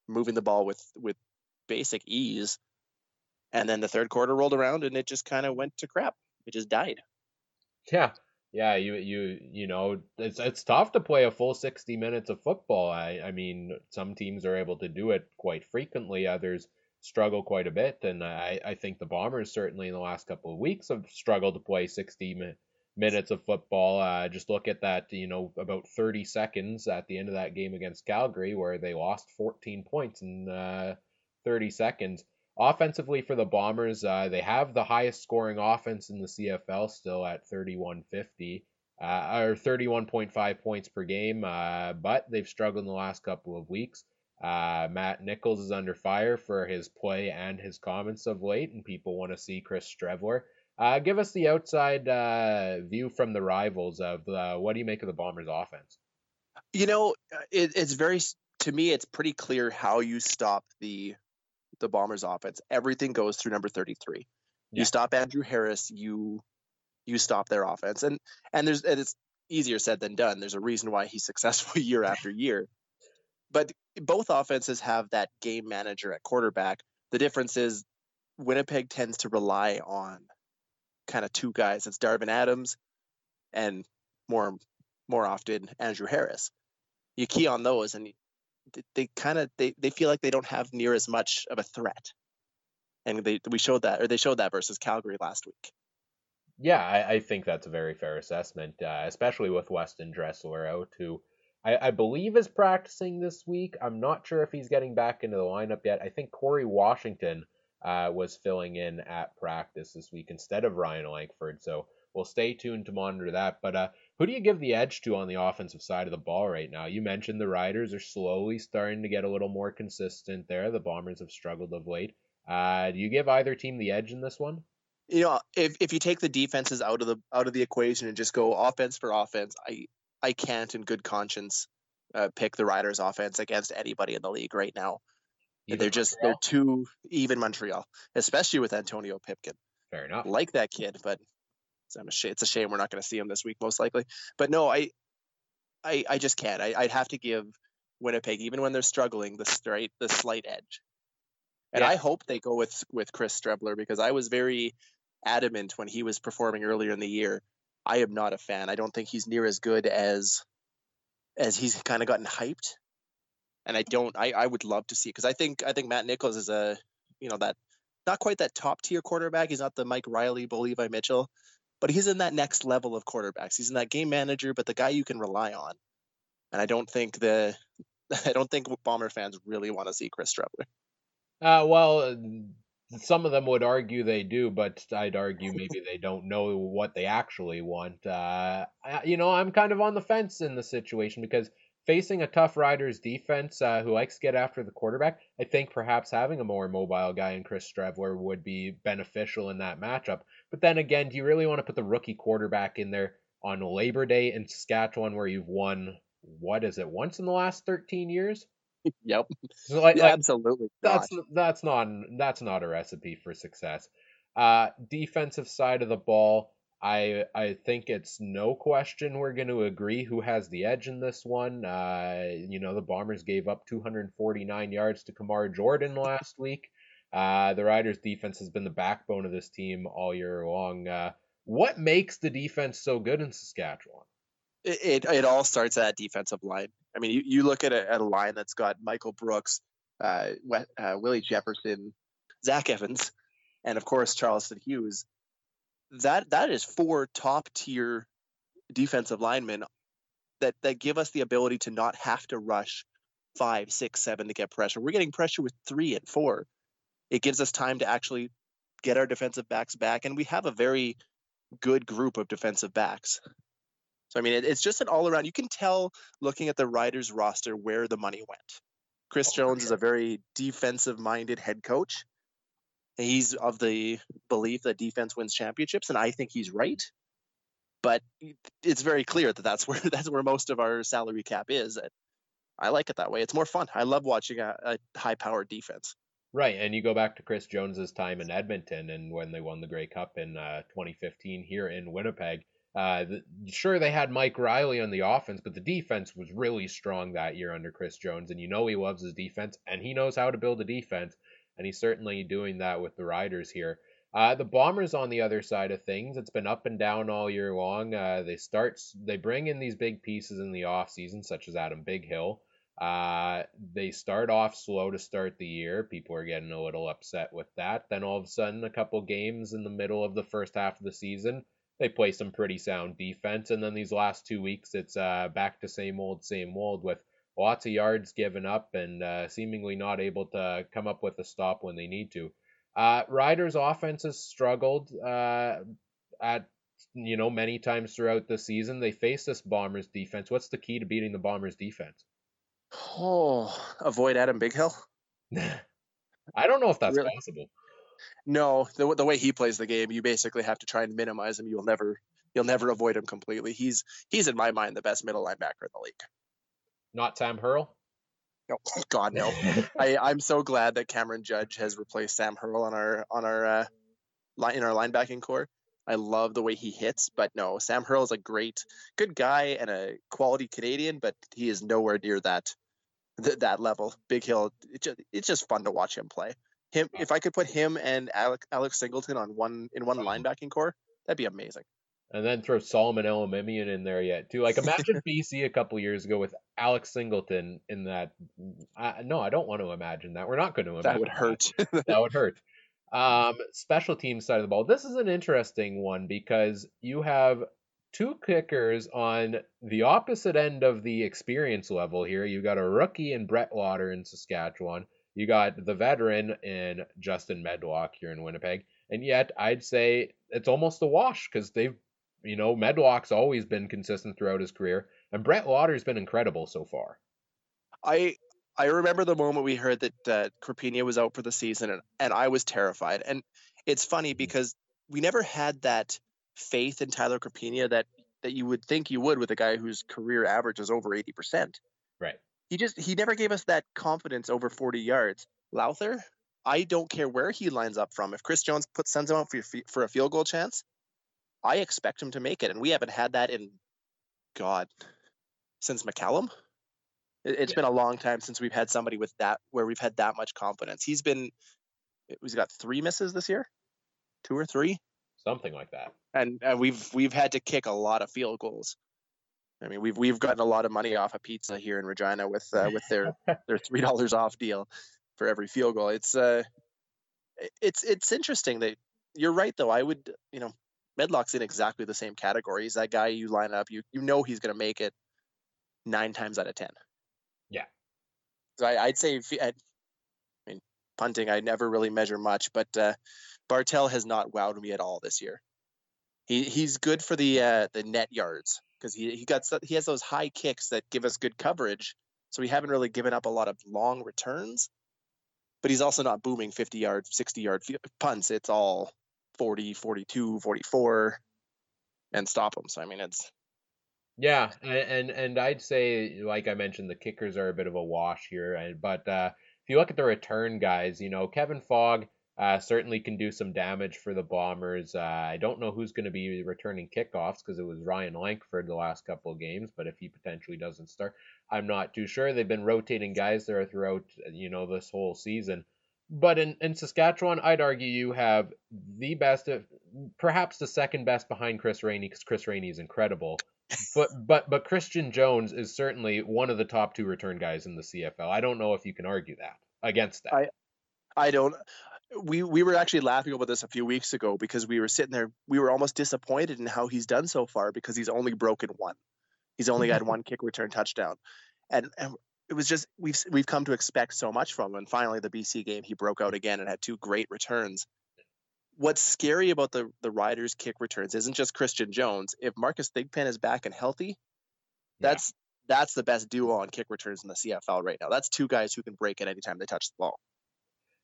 moving the ball with with basic ease, and then the third quarter rolled around and it just kind of went to crap. It just died. Yeah, yeah, you you you know, it's it's tough to play a full 60 minutes of football. I I mean, some teams are able to do it quite frequently, others struggle quite a bit, and I I think the Bombers certainly in the last couple of weeks have struggled to play 60 mi- minutes of football. Uh, just look at that, you know, about 30 seconds at the end of that game against Calgary where they lost 14 points in uh, 30 seconds. Offensively for the Bombers, uh, they have the highest scoring offense in the CFL still at 3150 uh, or 31.5 points per game, uh, but they've struggled in the last couple of weeks. Uh, Matt Nichols is under fire for his play and his comments of late, and people want to see Chris Streveler. Uh, give us the outside uh, view from the rivals of what do you make of the Bombers' offense? You know, it, it's very to me, it's pretty clear how you stop the the Bombers offense. Everything goes through number 33. Yeah. You stop Andrew Harris, you you stop their offense. And and there's and it's easier said than done. There's a reason why he's successful year after year. But both offenses have that game manager at quarterback. The difference is Winnipeg tends to rely on kind of two guys. It's Darvin Adams and more more often Andrew Harris. You key on those and they kind of they, they feel like they don't have near as much of a threat. And they we showed that or they showed that versus calgary last week. Yeah i, I think that's a very fair assessment uh, especially with weston dressler out who I, I, believe is practicing this week. I'm not sure if he's getting back into the lineup yet. I think corey washington uh, was filling in at practice this week instead of ryan lankford so we'll stay tuned to monitor that. But uh, who do you give the edge to on the offensive side of the ball right now? You mentioned the Riders are slowly starting to get a little more consistent there. The Bombers have struggled of late. Uh, do you give either team the edge in this one? You know, if if you take the defenses out of the out of the equation and just go offense for offense, I I can't in good conscience uh, pick the Riders offense against anybody in the league right now. Even they're just Montreal? they're too even Montreal, especially with Antonio Pipkin. Fair enough. Like that kid, but I'm a sh- it's a shame we're not going to see him this week, most likely. But no, I, I, I just can't. I, would have to give Winnipeg, even when they're struggling, the straight, the slight edge. And yeah. I hope they go with with Chris Streveler because I was very adamant when he was performing earlier in the year. I am not a fan. I don't think he's near as good as as he's kind of gotten hyped. And I don't. I, I would love to see because I think I think Matt Nichols is a you know that not quite that top tier quarterback. He's not the Mike Reilly, Bo Levi Mitchell, but he's in that next level of quarterbacks. He's in that game manager, but the guy you can rely on. And I don't think the I don't think Bomber fans really want to see Chris Streveler. Uh, well, some of them would argue they do, but I'd argue maybe they don't know what they actually want. Uh, you know, I'm kind of on the fence in the situation because facing a tough Riders defense uh, who likes to get after the quarterback, I think perhaps having a more mobile guy in Chris Streveler would be beneficial in that matchup. But then again, do you really want to put the rookie quarterback in there on Labor Day in Saskatchewan where you've won, what is it, once in the last 13 years? Yep. So like, yeah, like, absolutely. That's that's not that's not a recipe for success. Uh, defensive side of the ball, I I think it's no question we're going to agree who has the edge in this one. Uh, you know, the Bombers gave up 249 yards to Kamar Jordan last week. Uh, the Riders' defense has been the backbone of this team all year long. Uh, what makes the defense so good in Saskatchewan? It, it, it all starts at that defensive line. I mean, you, you look at a, at a line that's got Michael Brooks, uh, uh, Willie Jefferson, Zach Evans, and of course Charleston Hughes that that is four top tier defensive linemen that that give us the ability to not have to rush five, six, seven to get pressure. We're getting pressure with three and four. It gives us time to actually get our defensive backs back, and we have a very good group of defensive backs. So I mean, it, it's just an all around. You can tell looking at the Riders roster where the money went. Chris oh, Jones sure. is a very defensive minded head coach he's of the belief that defense wins championships, and I think he's right. But it's very clear that that's where that's where most of our salary cap is. I like it that way. It's more fun. I love watching a, a high-powered defense. Right, and you go back to Chris Jones's time in Edmonton and when they won the Grey Cup in uh, 2015 here in Winnipeg. Uh, the, sure, they had Mike Reilly on the offense, but the defense was really strong that year under Chris Jones, and you know he loves his defense, and he knows how to build a defense and he's certainly doing that with the Riders here. Uh, the Bombers on the other side of things, it's been up and down all year long. Uh, they start, they bring in these big pieces in the off season, such as Adam Bighill. Uh, they start off slow to start the year. People are getting a little upset with that. Then all of a sudden, a couple games in the middle of the first half of the season, they play some pretty sound defense. And then these last two weeks, it's uh, back to same old, same old with lots of yards given up and uh, seemingly not able to come up with a stop when they need to. Uh, Riders' offense has struggled uh, at you know many times throughout the season. They face this Bombers defense. What's the key to beating the Bombers defense? Oh, avoid Adam Bighill. I don't know if that's really? possible. No, the the way he plays the game, you basically have to try and minimize him. You'll never you'll never avoid him completely. He's he's in my mind the best middle linebacker in the league. Not Sam Hurl? No, God no. I, I'm so glad that Cameron Judge has replaced Sam Hurl on our on our uh, line in our linebacking core. I love the way he hits, but no, Sam Hurl is a great, good guy and a quality Canadian, but he is nowhere near that th- that level. Bighill, it's just, it's just fun to watch him play. Him, if I could put him and Alex, Alex Singleton on one in one linebacking core, that'd be amazing and then throw Solomon Elimimian in there yet too. Like imagine BC a couple years ago with Alex Singleton in that. I, no, I don't want to imagine that. We're not going to imagine that would hurt. That, that would hurt. Um, special team side of the ball. This is an interesting one because you have two kickers on the opposite end of the experience level here. You got a rookie in Brett Lauther in Saskatchewan. You got the veteran in Justin Medlock here in Winnipeg. And yet, I'd say it's almost a wash because they've you know, Medlock's always been consistent throughout his career, and Brett Lauther's been incredible so far. I I remember the moment we heard that uh, Crapigna was out for the season, and, and I was terrified. And it's funny mm-hmm. because we never had that faith in Tyler Crapigna that that you would think you would with a guy whose career average is over eighty percent. Right. He just he never gave us that confidence over forty yards. Lauther, I don't care where he lines up from. If Chris Jones puts sends him out for, for a field goal chance, I expect him to make it, and we haven't had that in God since McCallum. It, has yeah. been a long time since we've had somebody with that where we've had that much confidence. He's been he's got three misses this year, two or three, something like that. And uh, we've we've had to kick a lot of field goals. I mean, we've we've gotten a lot of money off a of pizza here in Regina with uh, with their their three dollars off deal for every field goal. It's uh, it's it's interesting that you're right though. I would you know Medlock's in exactly the same category. He's that guy you line up, you you know he's going to make it nine times out of ten. Yeah. So I, would say, I mean, punting I never really measure much, but uh, Bartel has not wowed me at all this year. He he's good for the uh, the net yards because he he got he has those high kicks that give us good coverage. So we haven't really given up a lot of long returns, but he's also not booming 50 yard, 60 yard punts. It's all 40, 42, 44 and stop them. So I mean, it's yeah, and and I'd say like I mentioned, the kickers are a bit of a wash here. But uh, if you look at the return guys, you know Kevin Fogg Uh, certainly can do some damage for the Bombers. Uh, I don't know who's going to be returning kickoffs because it was Ryan Lankford the last couple of games, but if he potentially doesn't start, I'm not too sure. They've been rotating guys there throughout, you know, this whole season. But in, in Saskatchewan, I'd argue you have the best, perhaps the second best behind Chris Rainey because Chris Rainey is incredible. but but but Christian Jones is certainly one of the top two return guys in the CFL. I don't know if you can argue that against that. I I don't we we were actually laughing about this a few weeks ago because we were sitting there we were almost disappointed in how he's done so far because he's only broken one. He's only had mm-hmm. one kick return touchdown. And, and it was just we've we've come to expect so much from him. And finally the bc game he broke out again and had two great returns. What's scary about the the riders kick returns isn't just christian jones. If marcus thigpen is back and healthy that's yeah. that's the best duo on kick returns in the cfl right now. That's two guys who can break it anytime they touch the ball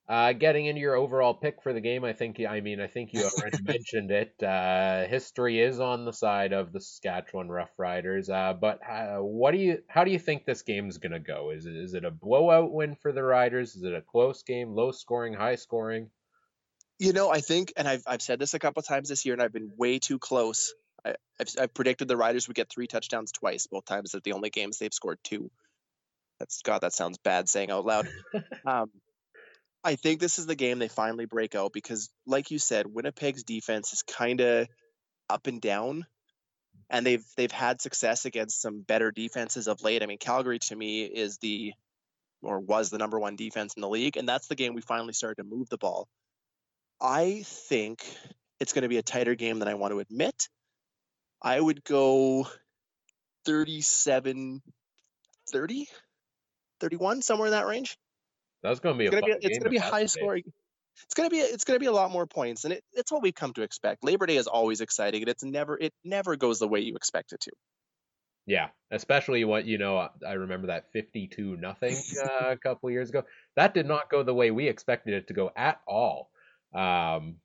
uh, getting into your overall pick for the game, I think I mean I think you already mentioned it. Uh, history is on the side of the Saskatchewan Roughriders, uh, but uh, what do you how do you think this game is gonna go? Is it is it a blowout win for the Riders? Is it a close game, low scoring, high scoring? You know, I think, and I've I've said this a couple times this year, and I've been way too close. I, have I've predicted the Riders would get three touchdowns twice. Both times that the only games they've scored two. That's God. That sounds bad saying out loud. um, I think this is the game they finally break out because, like you said, Winnipeg's defense is kind of up and down, and they've they've had success against some better defenses of late. I mean, Calgary to me is the or was the number one defense in the league, and that's the game we finally started to move the ball. I think it's going to be a tighter game than I want to admit. I would go 37 30 31 somewhere in that range that's going to be it's a going to be it's going to be high scoring. It's going to be it's going to be a lot more points, and it, it's what we've come to expect. Labor Day is always exciting, and it's never it never goes the way you expect it to. Yeah, especially what you know. I remember that fifty-two nothing uh, a couple years ago. That did not go the way we expected it to go at all. Um,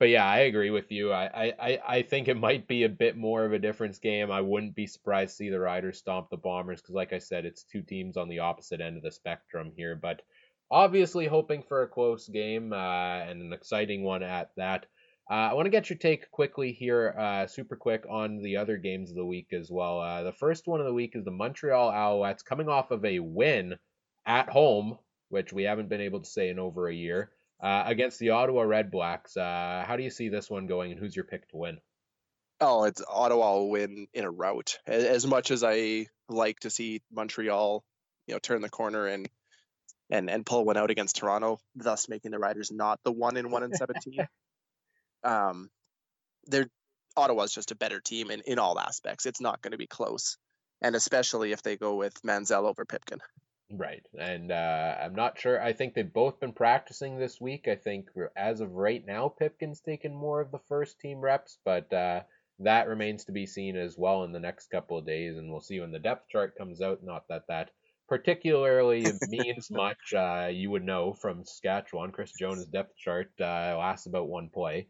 but yeah, I agree with you. I, I, I think it might be a bit more of a difference game. I wouldn't be surprised to see the Riders stomp the Bombers because, like I said, it's two teams on the opposite end of the spectrum here. But obviously hoping for a close game uh, and an exciting one at that. Uh, I want to get your take quickly here, uh, super quick, on the other games of the week as well. Uh, the first one of the week is the Montreal Alouettes coming off of a win at home, which we haven't been able to say in over a year, uh, against the Ottawa Redblacks. Uh, how do you see this one going, and who's your pick to win? Oh, it's Ottawa will win in a rout. As much as I like to see Montreal, you know, turn the corner and and and pull one out against Toronto, thus making the Riders not the one in one and seventeen. um, they're Ottawa's just a better team in in all aspects. It's not going to be close, and especially if they go with Manziel over Pipkin. Right, and uh, I'm not sure. I think they've both been practicing this week. I think as of right now, Pipkin's taken more of the first team reps, but uh, that remains to be seen as well in the next couple of days, and we'll see when the depth chart comes out. Not that that particularly means much, uh, you would know from Saskatchewan. Chris Jones' depth chart uh, lasts about one play.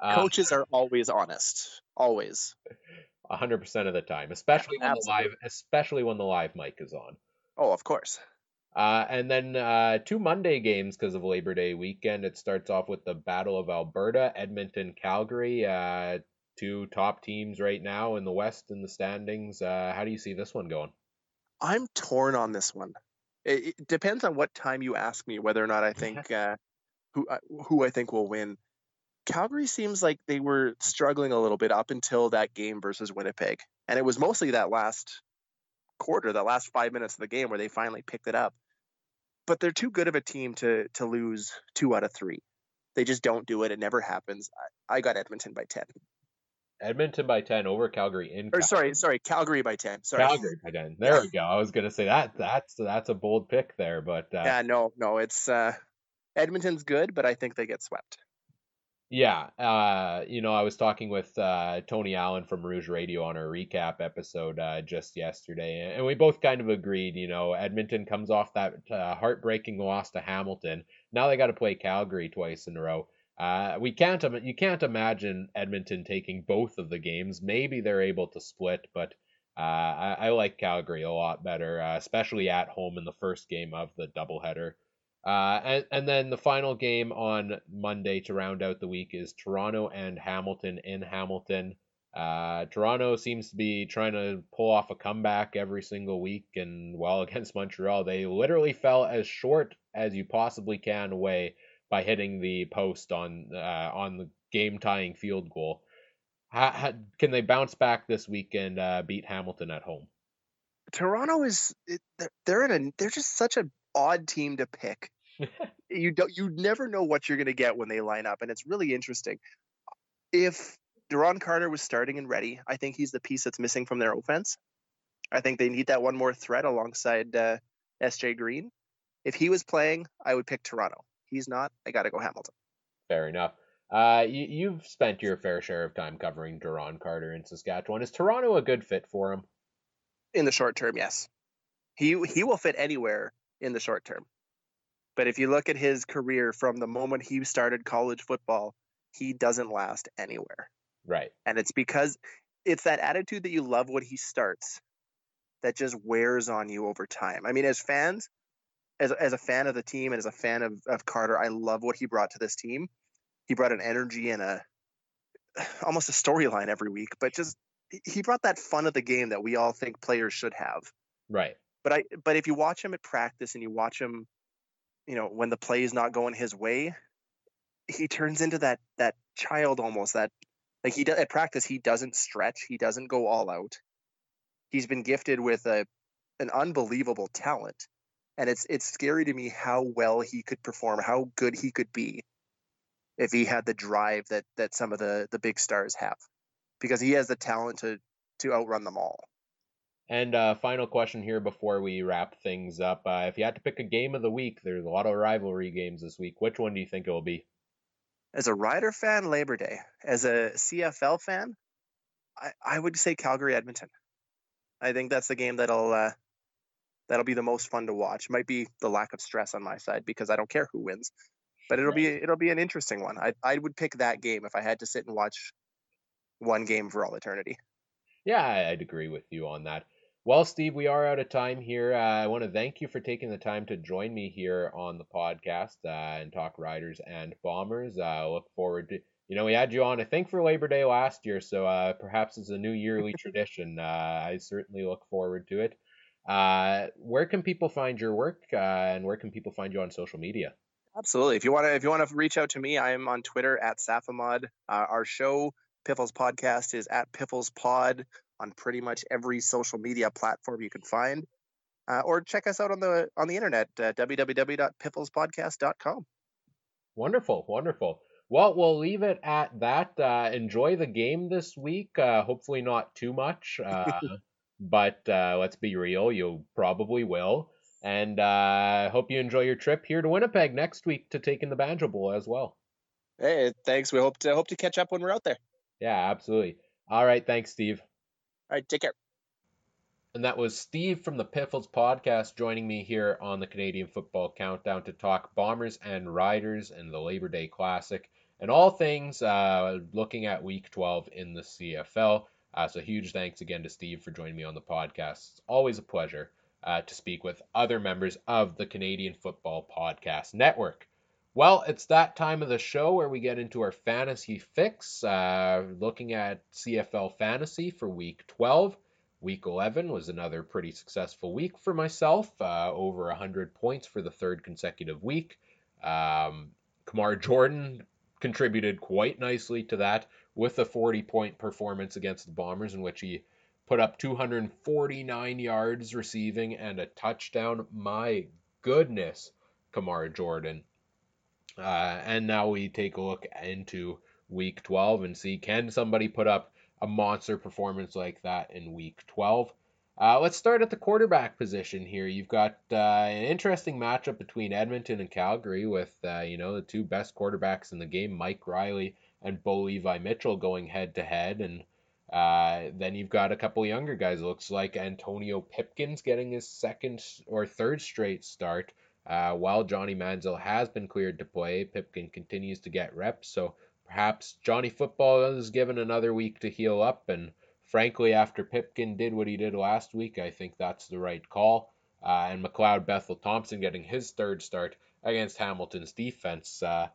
Uh, Coaches are always honest, always. hundred percent of the time, especially when Absolutely. the live, especially when the live mic is on. Oh, of course. Uh, and then uh, two Monday games because of Labor Day weekend. It starts off with the Battle of Alberta, Edmonton, Calgary. Uh, two top teams right now in the West in the standings. Uh, how do you see this one going? I'm torn on this one. It, it, depends on what time you ask me whether or not I think uh, who uh, who I think will win. Calgary seems like they were struggling a little bit up until that game versus Winnipeg, and it was mostly that last quarter, that last five minutes of the game where they finally picked it up. But they're too good of a team to to lose two out of three. They just don't do it. It never happens. I, I got Edmonton by ten. Edmonton by ten over Calgary in. Or sorry, sorry, Calgary by ten. Sorry, Calgary by ten. There we go. I was gonna say that that's that's a bold pick there, but uh, yeah, no, no, it's uh, Edmonton's good, but I think they get swept. Yeah, uh, you know, I was talking with uh, Tony Allen from Rouge Radio on our recap episode uh, just yesterday, and we both kind of agreed. You know, Edmonton comes off that uh, heartbreaking loss to Hamilton. Now they got to play Calgary twice in a row. Uh, we can't you can't imagine Edmonton taking both of the games. Maybe they're able to split, but uh, I, I, like Calgary a lot better, uh, especially at home in the first game of the doubleheader. Uh, and, and then the final game on Monday to round out the week is Toronto and Hamilton in Hamilton. Uh, Toronto seems to be trying to pull off a comeback every single week, and well, against Montreal, they literally fell as short as you possibly can away by hitting the post on uh, on the game tying field goal. How, how, can they bounce back this week and uh, beat Hamilton at home? Toronto is they're in a they're just such an odd team to pick. you don't you never know what you're going to get when they line up, and it's really interesting. If Duron Carter was starting and ready. I think he's the piece that's missing from their offense. I think they need that one more threat alongside uh, SJ Green. If he was playing, I would pick Toronto. He's not. I got to go Hamilton. Fair enough. Uh, you, have spent your fair share of time covering Duron Carter in Saskatchewan. Is Toronto a good fit for him? In the short term, yes. He he will fit anywhere in the short term. But if you look at his career from the moment he started college football, he doesn't last anywhere. Right. And it's because it's that attitude that you love when he starts that just wears on you over time. I mean, as fans, as, as a fan of the team and as a fan of, of Carter, I love what he brought to this team. He brought an energy and a almost a storyline every week, but just he brought that fun of the game that we all think players should have. Right. But I but if you watch him at practice and you watch him, you know, when the play is not going his way, he turns into that that child almost that like he does at practice, he doesn't stretch. He doesn't go all out. He's been gifted with a an unbelievable talent, and it's it's scary to me how well he could perform, how good he could be, if he had the drive that that some of the the big stars have, because he has the talent to to outrun them all. And uh, final question here before we wrap things up: uh, If you had to pick a game of the week, there's a lot of rivalry games this week. Which one do you think it will be? as a Rider fan, Labor Day. As a CFL fan, I, I would say Calgary Edmonton. I think that's the game that'll uh, that'll be the most fun to watch. Might be the lack of stress on my side because I don't care who wins, but it'll be it'll be an interesting one. I I would pick that game if I had to sit and watch one game for all eternity. Yeah, I'd agree with you on that. Well, Steve, we are out of time here. Uh, I want to thank you for taking the time to join me here on the podcast uh, and talk Riders and Bombers. I uh, look forward to, you know, we had you on, I think, for Labor Day last year, so uh, perhaps it's a new yearly tradition. Uh, I certainly look forward to it. Uh, where can people find your work and where can people find you on social media? Absolutely. If you want to, if you want to reach out to me, I am on Twitter at Safimod. our show, Piffles Podcast, is at Piffles Pod on pretty much every social media platform you can find. Uh, or check us out on the on the internet uh, www.pifflespodcast.com. Wonderful, wonderful. Well, we'll leave it at that. Uh, enjoy the game this week. Uh, hopefully, not too much, uh, but uh, let's be real, you probably will. And I hope you enjoy your trip here to Winnipeg next week to take in the Banjo Bowl as well. Hey, thanks. We hope to hope to catch up when we're out there. Yeah, absolutely. All right, thanks, Steve. All right, take care. And that was Steve from the Piffles podcast joining me here on the Canadian Football Countdown to talk Bombers and Riders and the Labor Day Classic and all things uh, looking at Week 12 in the CFL. Uh, so huge thanks again to Steve for joining me on the podcast. It's always a pleasure uh, to speak with other members of the Canadian Football Podcast Network. Well, it's that time of the show where we get into our fantasy fix, uh, looking at CFL fantasy for week 12. Week 11 was another pretty successful week for myself, uh, over 100 points for the third consecutive week. Um, Kamar Jordan contributed quite nicely to that with a 40 point performance against the Bombers, in which he put up 249 yards receiving and a touchdown. My goodness, Kamar Jordan. Uh, and now we take a look into week 12 and see can somebody put up a monster performance like that in week 12. Uh, let's start at the quarterback position here. You've got uh, an interesting matchup between Edmonton and Calgary with, uh, you know, the two best quarterbacks in the game, Mike Reilly and Bo Levi Mitchell going head to head. And uh, then you've got a couple younger guys. It looks like Antonio Pipkins getting his second or third straight start uh, while Johnny Manziel has been cleared to play, Pipkin continues to get reps, so perhaps Johnny Football is given another week to heal up. And frankly, after Pipkin did what he did last week, I think that's the right call. Uh, and McLeod Bethel Thompson getting his third start against Hamilton's defense. Uh,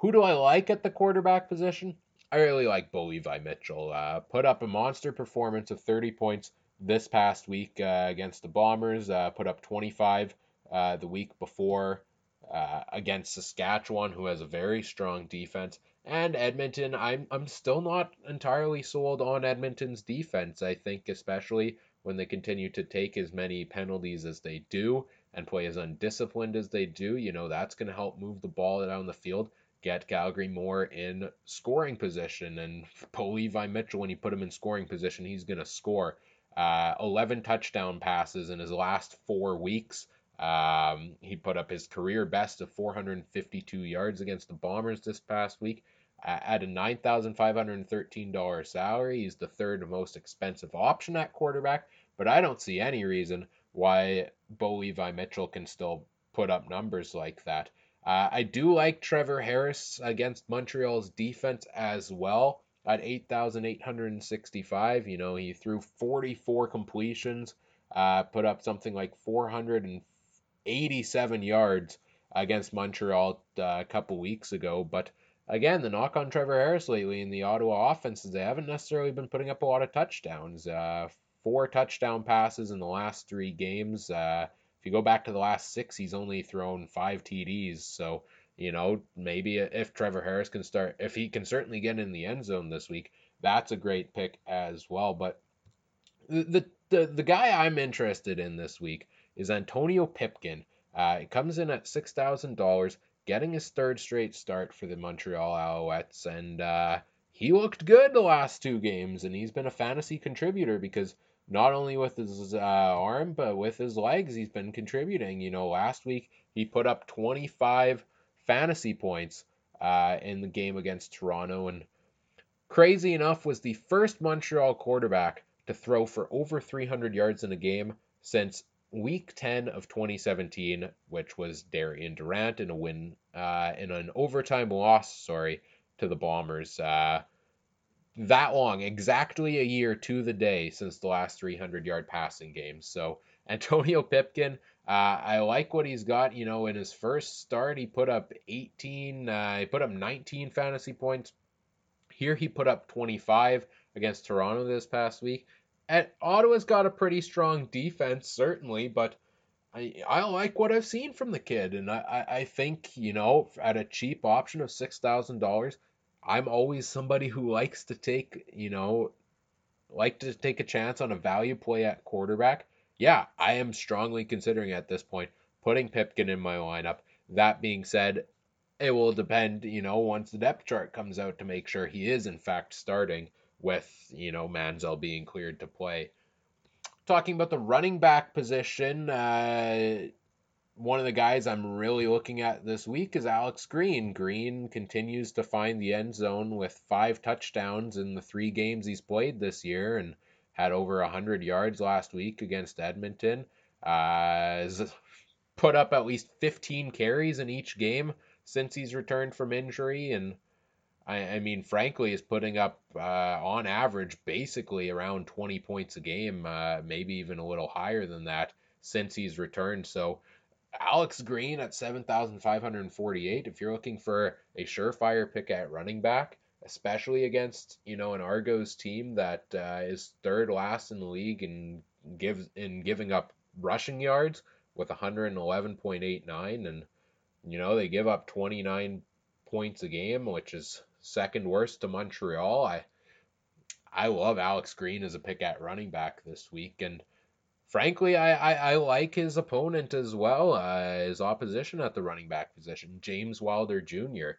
who do I like at the quarterback position? I really like Bo Levi Mitchell. Uh, put up a monster performance of 30 points this past week uh, against the Bombers. Uh, put up 25 uh, the week before uh, against Saskatchewan, who has a very strong defense. And Edmonton, I'm I'm still not entirely sold on Edmonton's defense. I think especially when they continue to take as many penalties as they do and play as undisciplined as they do, you know, that's going to help move the ball down the field, get Calgary more in scoring position. And Bo Levi Mitchell, when you put him in scoring position, he's going to score. Uh, 11 touchdown passes in his last four weeks. Um, he put up his career best of 452 yards against the Bombers this past week. At a $9,513 salary, he's the third most expensive option at quarterback, but I don't see any reason why Bo Levi Mitchell can still put up numbers like that. Uh, I do like Trevor Harris against Montreal's defense as well at 8,865. You know, he threw 44 completions, uh, put up something like 487 yards against Montreal uh, a couple weeks ago. But again, the knock on Trevor Harris lately in the Ottawa offense is they haven't necessarily been putting up a lot of touchdowns. Uh, four touchdown passes in the last three games. Uh, if you go back to the last six, he's only thrown five TDs. So, you know, maybe if Trevor Harris can start, if he can certainly get in the end zone this week, that's a great pick as well. But the the, the guy I'm interested in this week is Antonio Pipkin. Uh, it comes in at six thousand dollars, getting his third straight start for the Montreal Alouettes, and uh, he looked good the last two games, and he's been a fantasy contributor because not only with his uh, arm but with his legs he's been contributing. You know last week he put up 25 fantasy points uh, in the game against toronto and crazy enough was the first montreal quarterback to throw for over 300 yards in a game since week 10 of 2017 which was darian durant in a win uh, in an overtime loss sorry to the bombers uh, that long, exactly a year to the day since the last 300 yard passing game. So Antonio Pipkin, uh, I like what he's got. You know, in his first start, he put up 18, uh, he put up 19 fantasy points. Here he put up 25 against Toronto this past week. And Ottawa's got a pretty strong defense, certainly, but I, I like what I've seen from the kid. And I, I, I think, you know, at a cheap option of $6,000, I'm always somebody who likes to take, you know, like to take a chance on a value play at quarterback. Yeah, I am strongly considering at this point putting Pipkin in my lineup. That being said, it will depend, you know, once the depth chart comes out to make sure he is in fact starting with, you know, Manziel being cleared to play. Talking about the running back position, uh, one of the guys I'm really looking at this week is Alex Green. Green continues to find the end zone with five touchdowns in the three games he's played this year and had over 100 yards last week against Edmonton. Uh, put up at least 15 carries in each game since he's returned from injury. And I, I mean, frankly, is putting up uh, on average basically around 20 points a game, uh, maybe even a little higher than that since he's returned. So, Alex Green at 7,548. If you're looking for a surefire pick at running back, especially against you know an Argos team that uh, is third last in the league and gives in giving up rushing yards with 111.89, and you know they give up 29 points a game, which is second worst to Montreal. I I love Alex Green as a pick at running back this week, and frankly, I, I, I, like his opponent as well, uh, his opposition at the running back position, James Wilder Jr.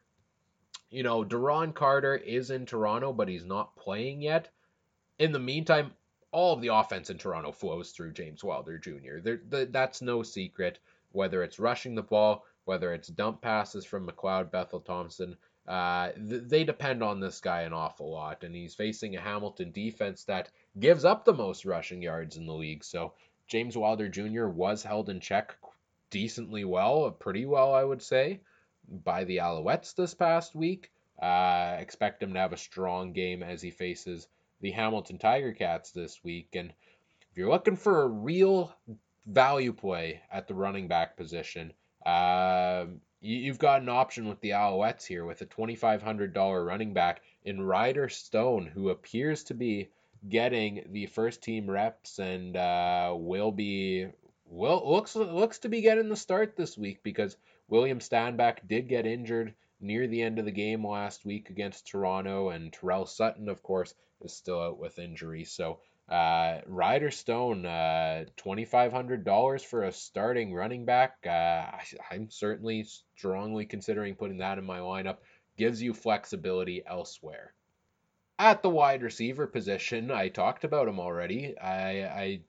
You know, Duron Carter is in Toronto, but he's not playing yet. In the meantime, all of the offense in Toronto flows through James Wilder Jr. There, the, that's no secret, whether it's rushing the ball, whether it's dump passes from McLeod Bethel Thompson. Uh, th- they depend on this guy an awful lot, and he's facing a Hamilton defense that gives up the most rushing yards in the league. So James Wilder Jr. was held in check decently well, pretty well, I would say, by the Alouettes this past week. Uh, expect him to have a strong game as he faces the Hamilton Tiger Cats this week. And if you're looking for a real value play at the running back position, uh, you've got an option with the Alouettes here with a $2,500 running back in Ryder Stone, who appears to be getting the first team reps and uh, will be well looks looks to be getting the start this week because William Stanback did get injured near the end of the game last week against Toronto, and Tyrell Sutton, of course, is still out with injury. So uh, Ryder Stone, uh, $2,500 for a starting running back. Uh, I, I'm certainly strongly considering putting that in my lineup. Gives you flexibility elsewhere. At the wide receiver position, I talked about him already. I, I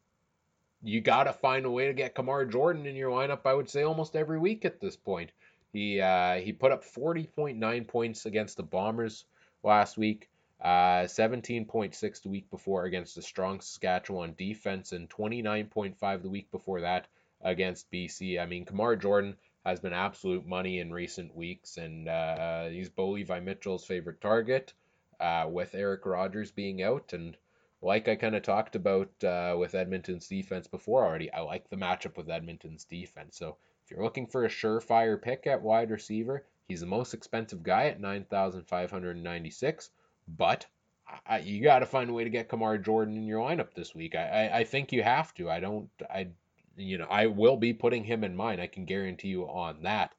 you got to find a way to get Kamar Jordan in your lineup. I would say almost every week at this point. He uh, he put up 40.9 points against the Bombers last week. Uh, 17.6 the week before against the strong Saskatchewan defense, and 29.5 the week before that against BC. I mean, Kamar Jorden has been absolute money in recent weeks, and uh, he's Bo Levi Mitchell's favorite target, uh, with Eric Rogers being out. And like I kind of talked about uh, with Edmonton's defense before already, I like the matchup with Edmonton's defense. So if you're looking for a surefire pick at wide receiver, he's the most expensive guy at 9,596 but I, you got to find a way to get Kamar Jorden in your lineup this week. I, I, I think you have to. I don't. I you know I will be putting him in mine. I can guarantee you on that.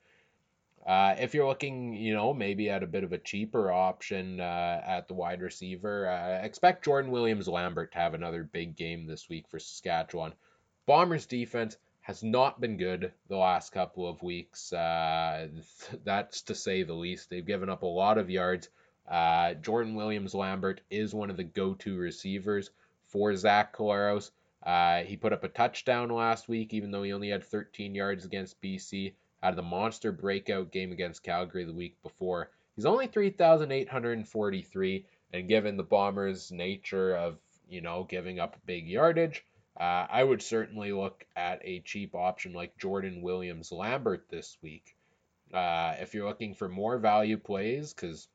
Uh, if you're looking, you know, maybe at a bit of a cheaper option uh, at the wide receiver, uh, expect Jordan Williams Lambert to have another big game this week for Saskatchewan. Bombers defense has not been good the last couple of weeks. Uh, that's to say the least. They've given up a lot of yards. Uh, Jordan Williams Lambert is one of the go to receivers for Zach Collaros. Uh, he put up a touchdown last week, even though he only had 13 yards against BC. Had the monster breakout game against Calgary the week before. He's only 3,843, and given the Bombers' nature of, you know, giving up big yardage, uh, I would certainly look at a cheap option like Jordan Williams Lambert this week. Uh, if you're looking for more value plays, because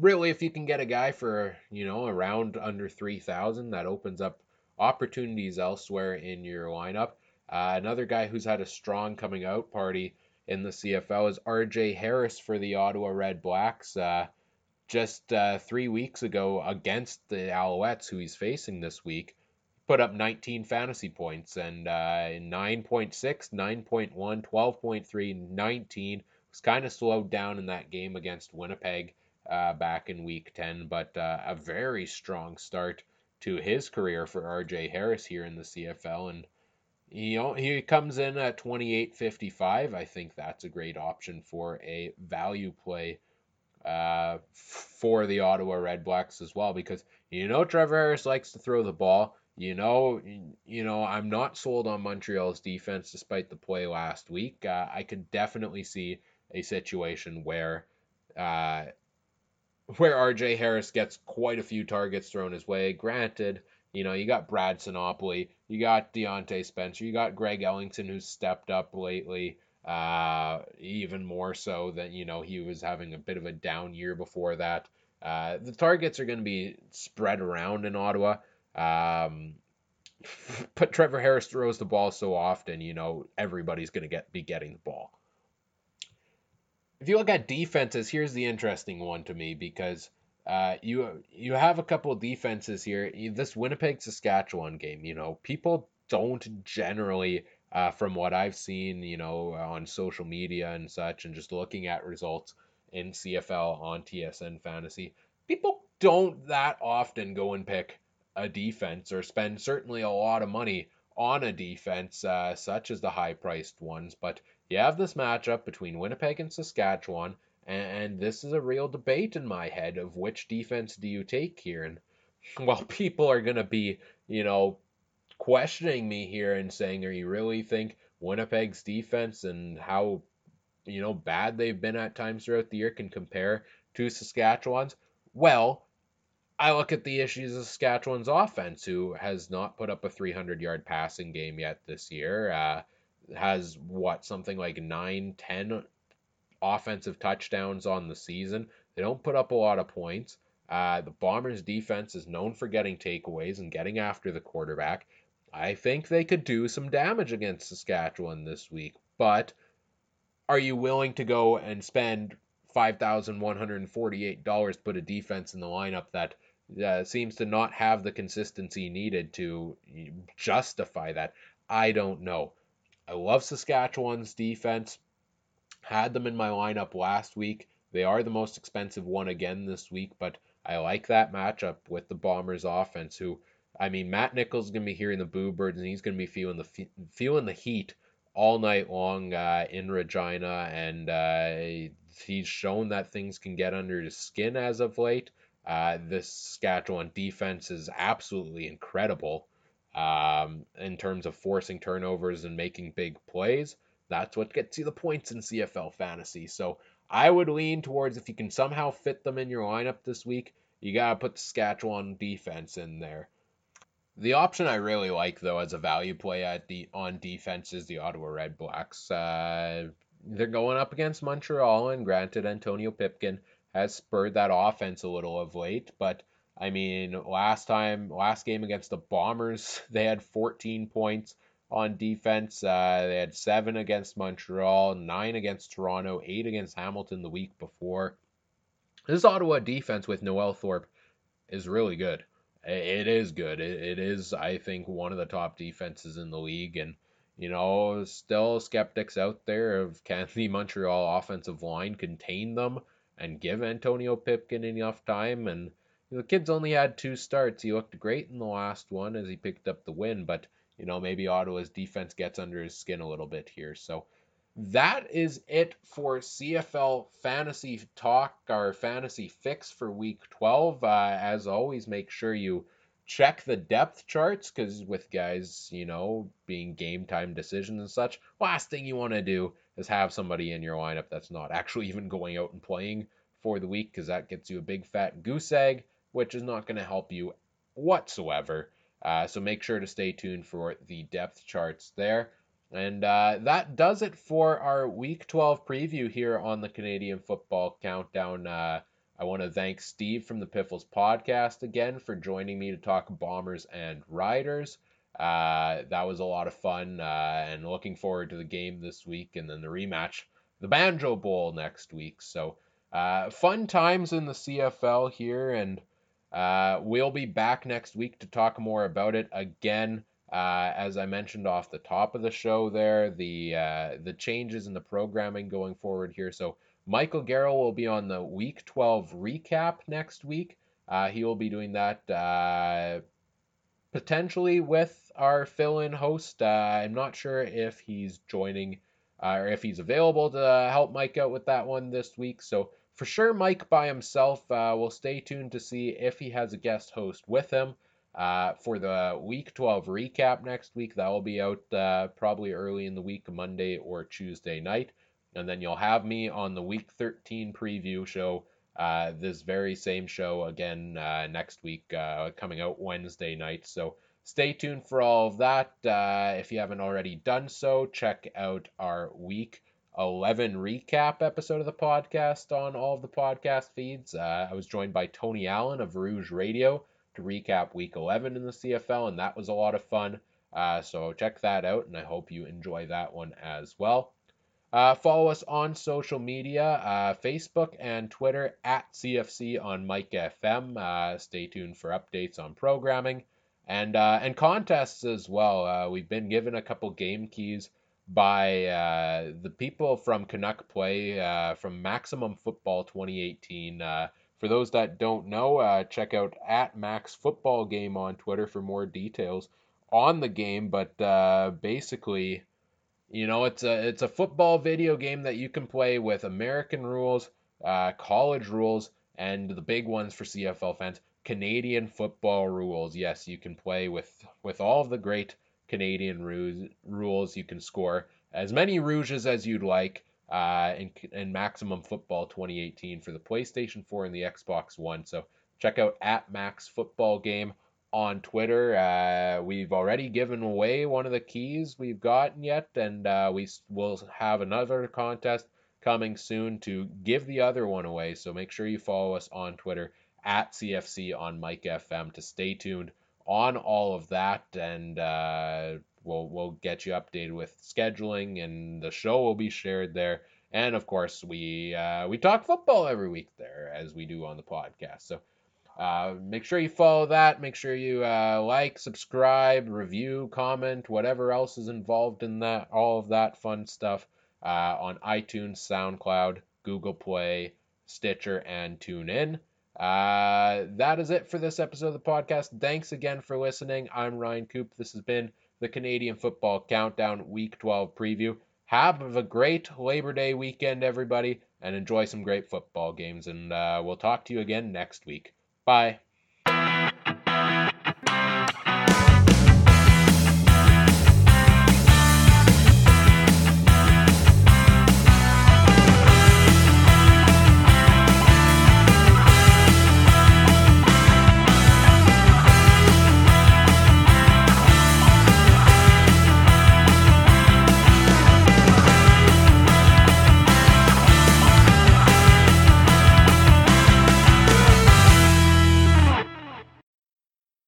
really, if you can get a guy for you know around under three thousand, that opens up opportunities elsewhere in your lineup. Uh, another guy who's had a strong coming out party in the CFL is R.J. Harris for the Ottawa Red Blacks. Uh, just uh, three weeks ago against the Alouettes, who he's facing this week, put up 19 fantasy points and uh, 9.6, 9.1, 12.3, 19. Was kind of slowed down in that game against Winnipeg uh, back in week 10, but uh, a very strong start to his career for RJ Harris here in the CFL. And know, he comes in at 28.55. I think that's a great option for a value play uh, for the Ottawa Red Blacks as well, because you know Trevor Harris likes to throw the ball. You know, you know, I'm not sold on Montreal's defense despite the play last week. Uh, I could definitely see a situation where uh, where RJ Harris gets quite a few targets thrown his way. Granted, you know, you got Brad Sinopoli, you got Diontae Spencer, you got Greg Ellingson who's stepped up lately, uh, even more so than, you know, he was having a bit of a down year before that. Uh, the targets are going to be spread around in Ottawa. Um, but Trevor Harris throws the ball so often, you know, everybody's going to get be getting the ball if you look at defenses, here's the interesting one to me because uh, you you have a couple defenses here. This Winnipeg Saskatchewan game, you know, people don't generally, uh, from what I've seen, you know, on social media and such, and just looking at results in CFL on TSN Fantasy, people don't that often go and pick a defense or spend certainly a lot of money on a defense, uh, such as the high priced ones. But you have this matchup between Winnipeg and Saskatchewan, and this is a real debate in my head of which defense do you take here. And while people are going to be, you know, questioning me here and saying, are you really think Winnipeg's defense and how, you know, bad they've been at times throughout the year can compare to Saskatchewan's? Well, I look at the issues of Saskatchewan's offense, who has not put up a 300 yard passing game yet this year. Uh, has what something like nine, ten offensive touchdowns on the season. They don't put up a lot of points. Uh, the Bombers' defense is known for getting takeaways and getting after the quarterback. I think they could do some damage against Saskatchewan this week, but are you willing to go and spend $5,148 to put a defense in the lineup that uh, seems to not have the consistency needed to justify that? I don't know. I love Saskatchewan's defense. Had them in my lineup last week. They are the most expensive one again this week, but I like that matchup with the Bombers offense who I mean Matt Nichols is going to be hearing the boo birds and he's going to be feeling the feeling the heat all night long uh, in Regina and uh, he's shown that things can get under his skin as of late. Uh, this Saskatchewan defense is absolutely incredible um, in terms of forcing turnovers and making big plays. That's what gets you the points in CFL fantasy. So I would lean towards if you can somehow fit them in your lineup this week, you got to put the Saskatchewan defense in there. The option I really like, though, as a value play at the on defense is the Ottawa Red Blacks. Uh, they're going up against Montreal, and granted, Antonio Pipkin has spurred that offense a little of late. But I mean, last time, last game against the Bombers, they had 14 points on defense. Uh, they had seven against Montreal, nine against Toronto, eight against Hamilton the week before. This Ottawa defense with Noel Thorpe is really good. It is good. It is, I think, one of the top defenses in the league, and you know, still skeptics out there of can the Montreal offensive line contain them and give Antonio Pipkin enough time. And the kid's only had two starts. He looked great in the last one as he picked up the win, but you know, maybe Ottawa's defense gets under his skin a little bit here. So that is it for CFL fantasy talk, our fantasy fix for week 12. Uh, as always, make sure you check the depth charts because with guys, you know, being game time decisions and such, last thing you want to do is have somebody in your lineup that's not actually even going out and playing for the week because that gets you a big fat goose egg, which is not going to help you whatsoever. Uh, so make sure to stay tuned for the depth charts there. And uh, that does it for our Week 12 preview here on the Canadian Football Countdown. Uh, I want to thank Steve from the Piffles podcast again for joining me to talk Bombers and Riders. Uh, that was a lot of fun, uh, and looking forward to the game this week and then the rematch, the Banjo Bowl next week. So, uh, fun times in the CFL here, and uh, we'll be back next week to talk more about it again. Uh, as I mentioned off the top of the show, there the uh, the changes in the programming going forward here. So Michael Garrell will be on the Week 12 recap next week. Uh, he will be doing that uh, potentially with our fill-in host. Uh, I'm not sure if he's joining or if he's available to help Mike out with that one this week. So for sure, Mike by himself. Uh, we'll stay tuned to see if he has a guest host with him. Uh, for the Week 12 recap next week, that will be out probably early in the week, Monday or Tuesday night. And then you'll have me on the week 13 preview show, uh, this very same show again uh, next week, uh, coming out Wednesday night. So stay tuned for all of that. Uh, if you haven't already done so, check out our week 11 recap episode of the podcast on all of the podcast feeds. Uh, I was joined by Tony Allen of Rouge Radio to recap week 11 in the CFL, and that was a lot of fun. Uh, so check that out, and I hope you enjoy that one as well. Uh, follow us on social media, uh, Facebook and Twitter at CFC on Mike FM. Uh, stay tuned for updates on programming and uh, and contests as well. We've been given a couple game keys by uh, the people from Canuck Play from Maximum Football 2018. for those that don't know, check out at Max Football Game on Twitter for more details on the game. But basically you know, it's a it's a football video game that you can play with American rules, uh, college rules, and the big ones for CFL fans, Canadian football rules. Yes, you can play with with all of the great Canadian rules. Rules you can score as many rouges as you'd like. Uh, in, in Maximum Football 2018 for the PlayStation 4 and the Xbox One. So check out at Max Football Game on Twitter. Uh, we've already given away one of the keys we've gotten yet, and uh, we will have another contest coming soon to give the other one away. So make sure you follow us on Twitter at CFC on Mike FM to stay tuned on all of that, and uh, we'll we'll get you updated with scheduling, and the show will be shared there. And of course, we uh, we talk football every week there, as we do on the podcast. So uh, make sure you follow that. Make sure you uh, like, subscribe, review, comment, whatever else is involved in that, all of that fun stuff uh, on iTunes, SoundCloud, Google Play, Stitcher, and TuneIn. Uh, that is it for this episode of the podcast. Thanks again for listening. I'm Ryan Coop. This has been the Canadian Football Countdown Week 12 preview. Have a great Labor Day weekend, everybody, and enjoy some great football games. And uh, we'll talk to you again next week. Bye.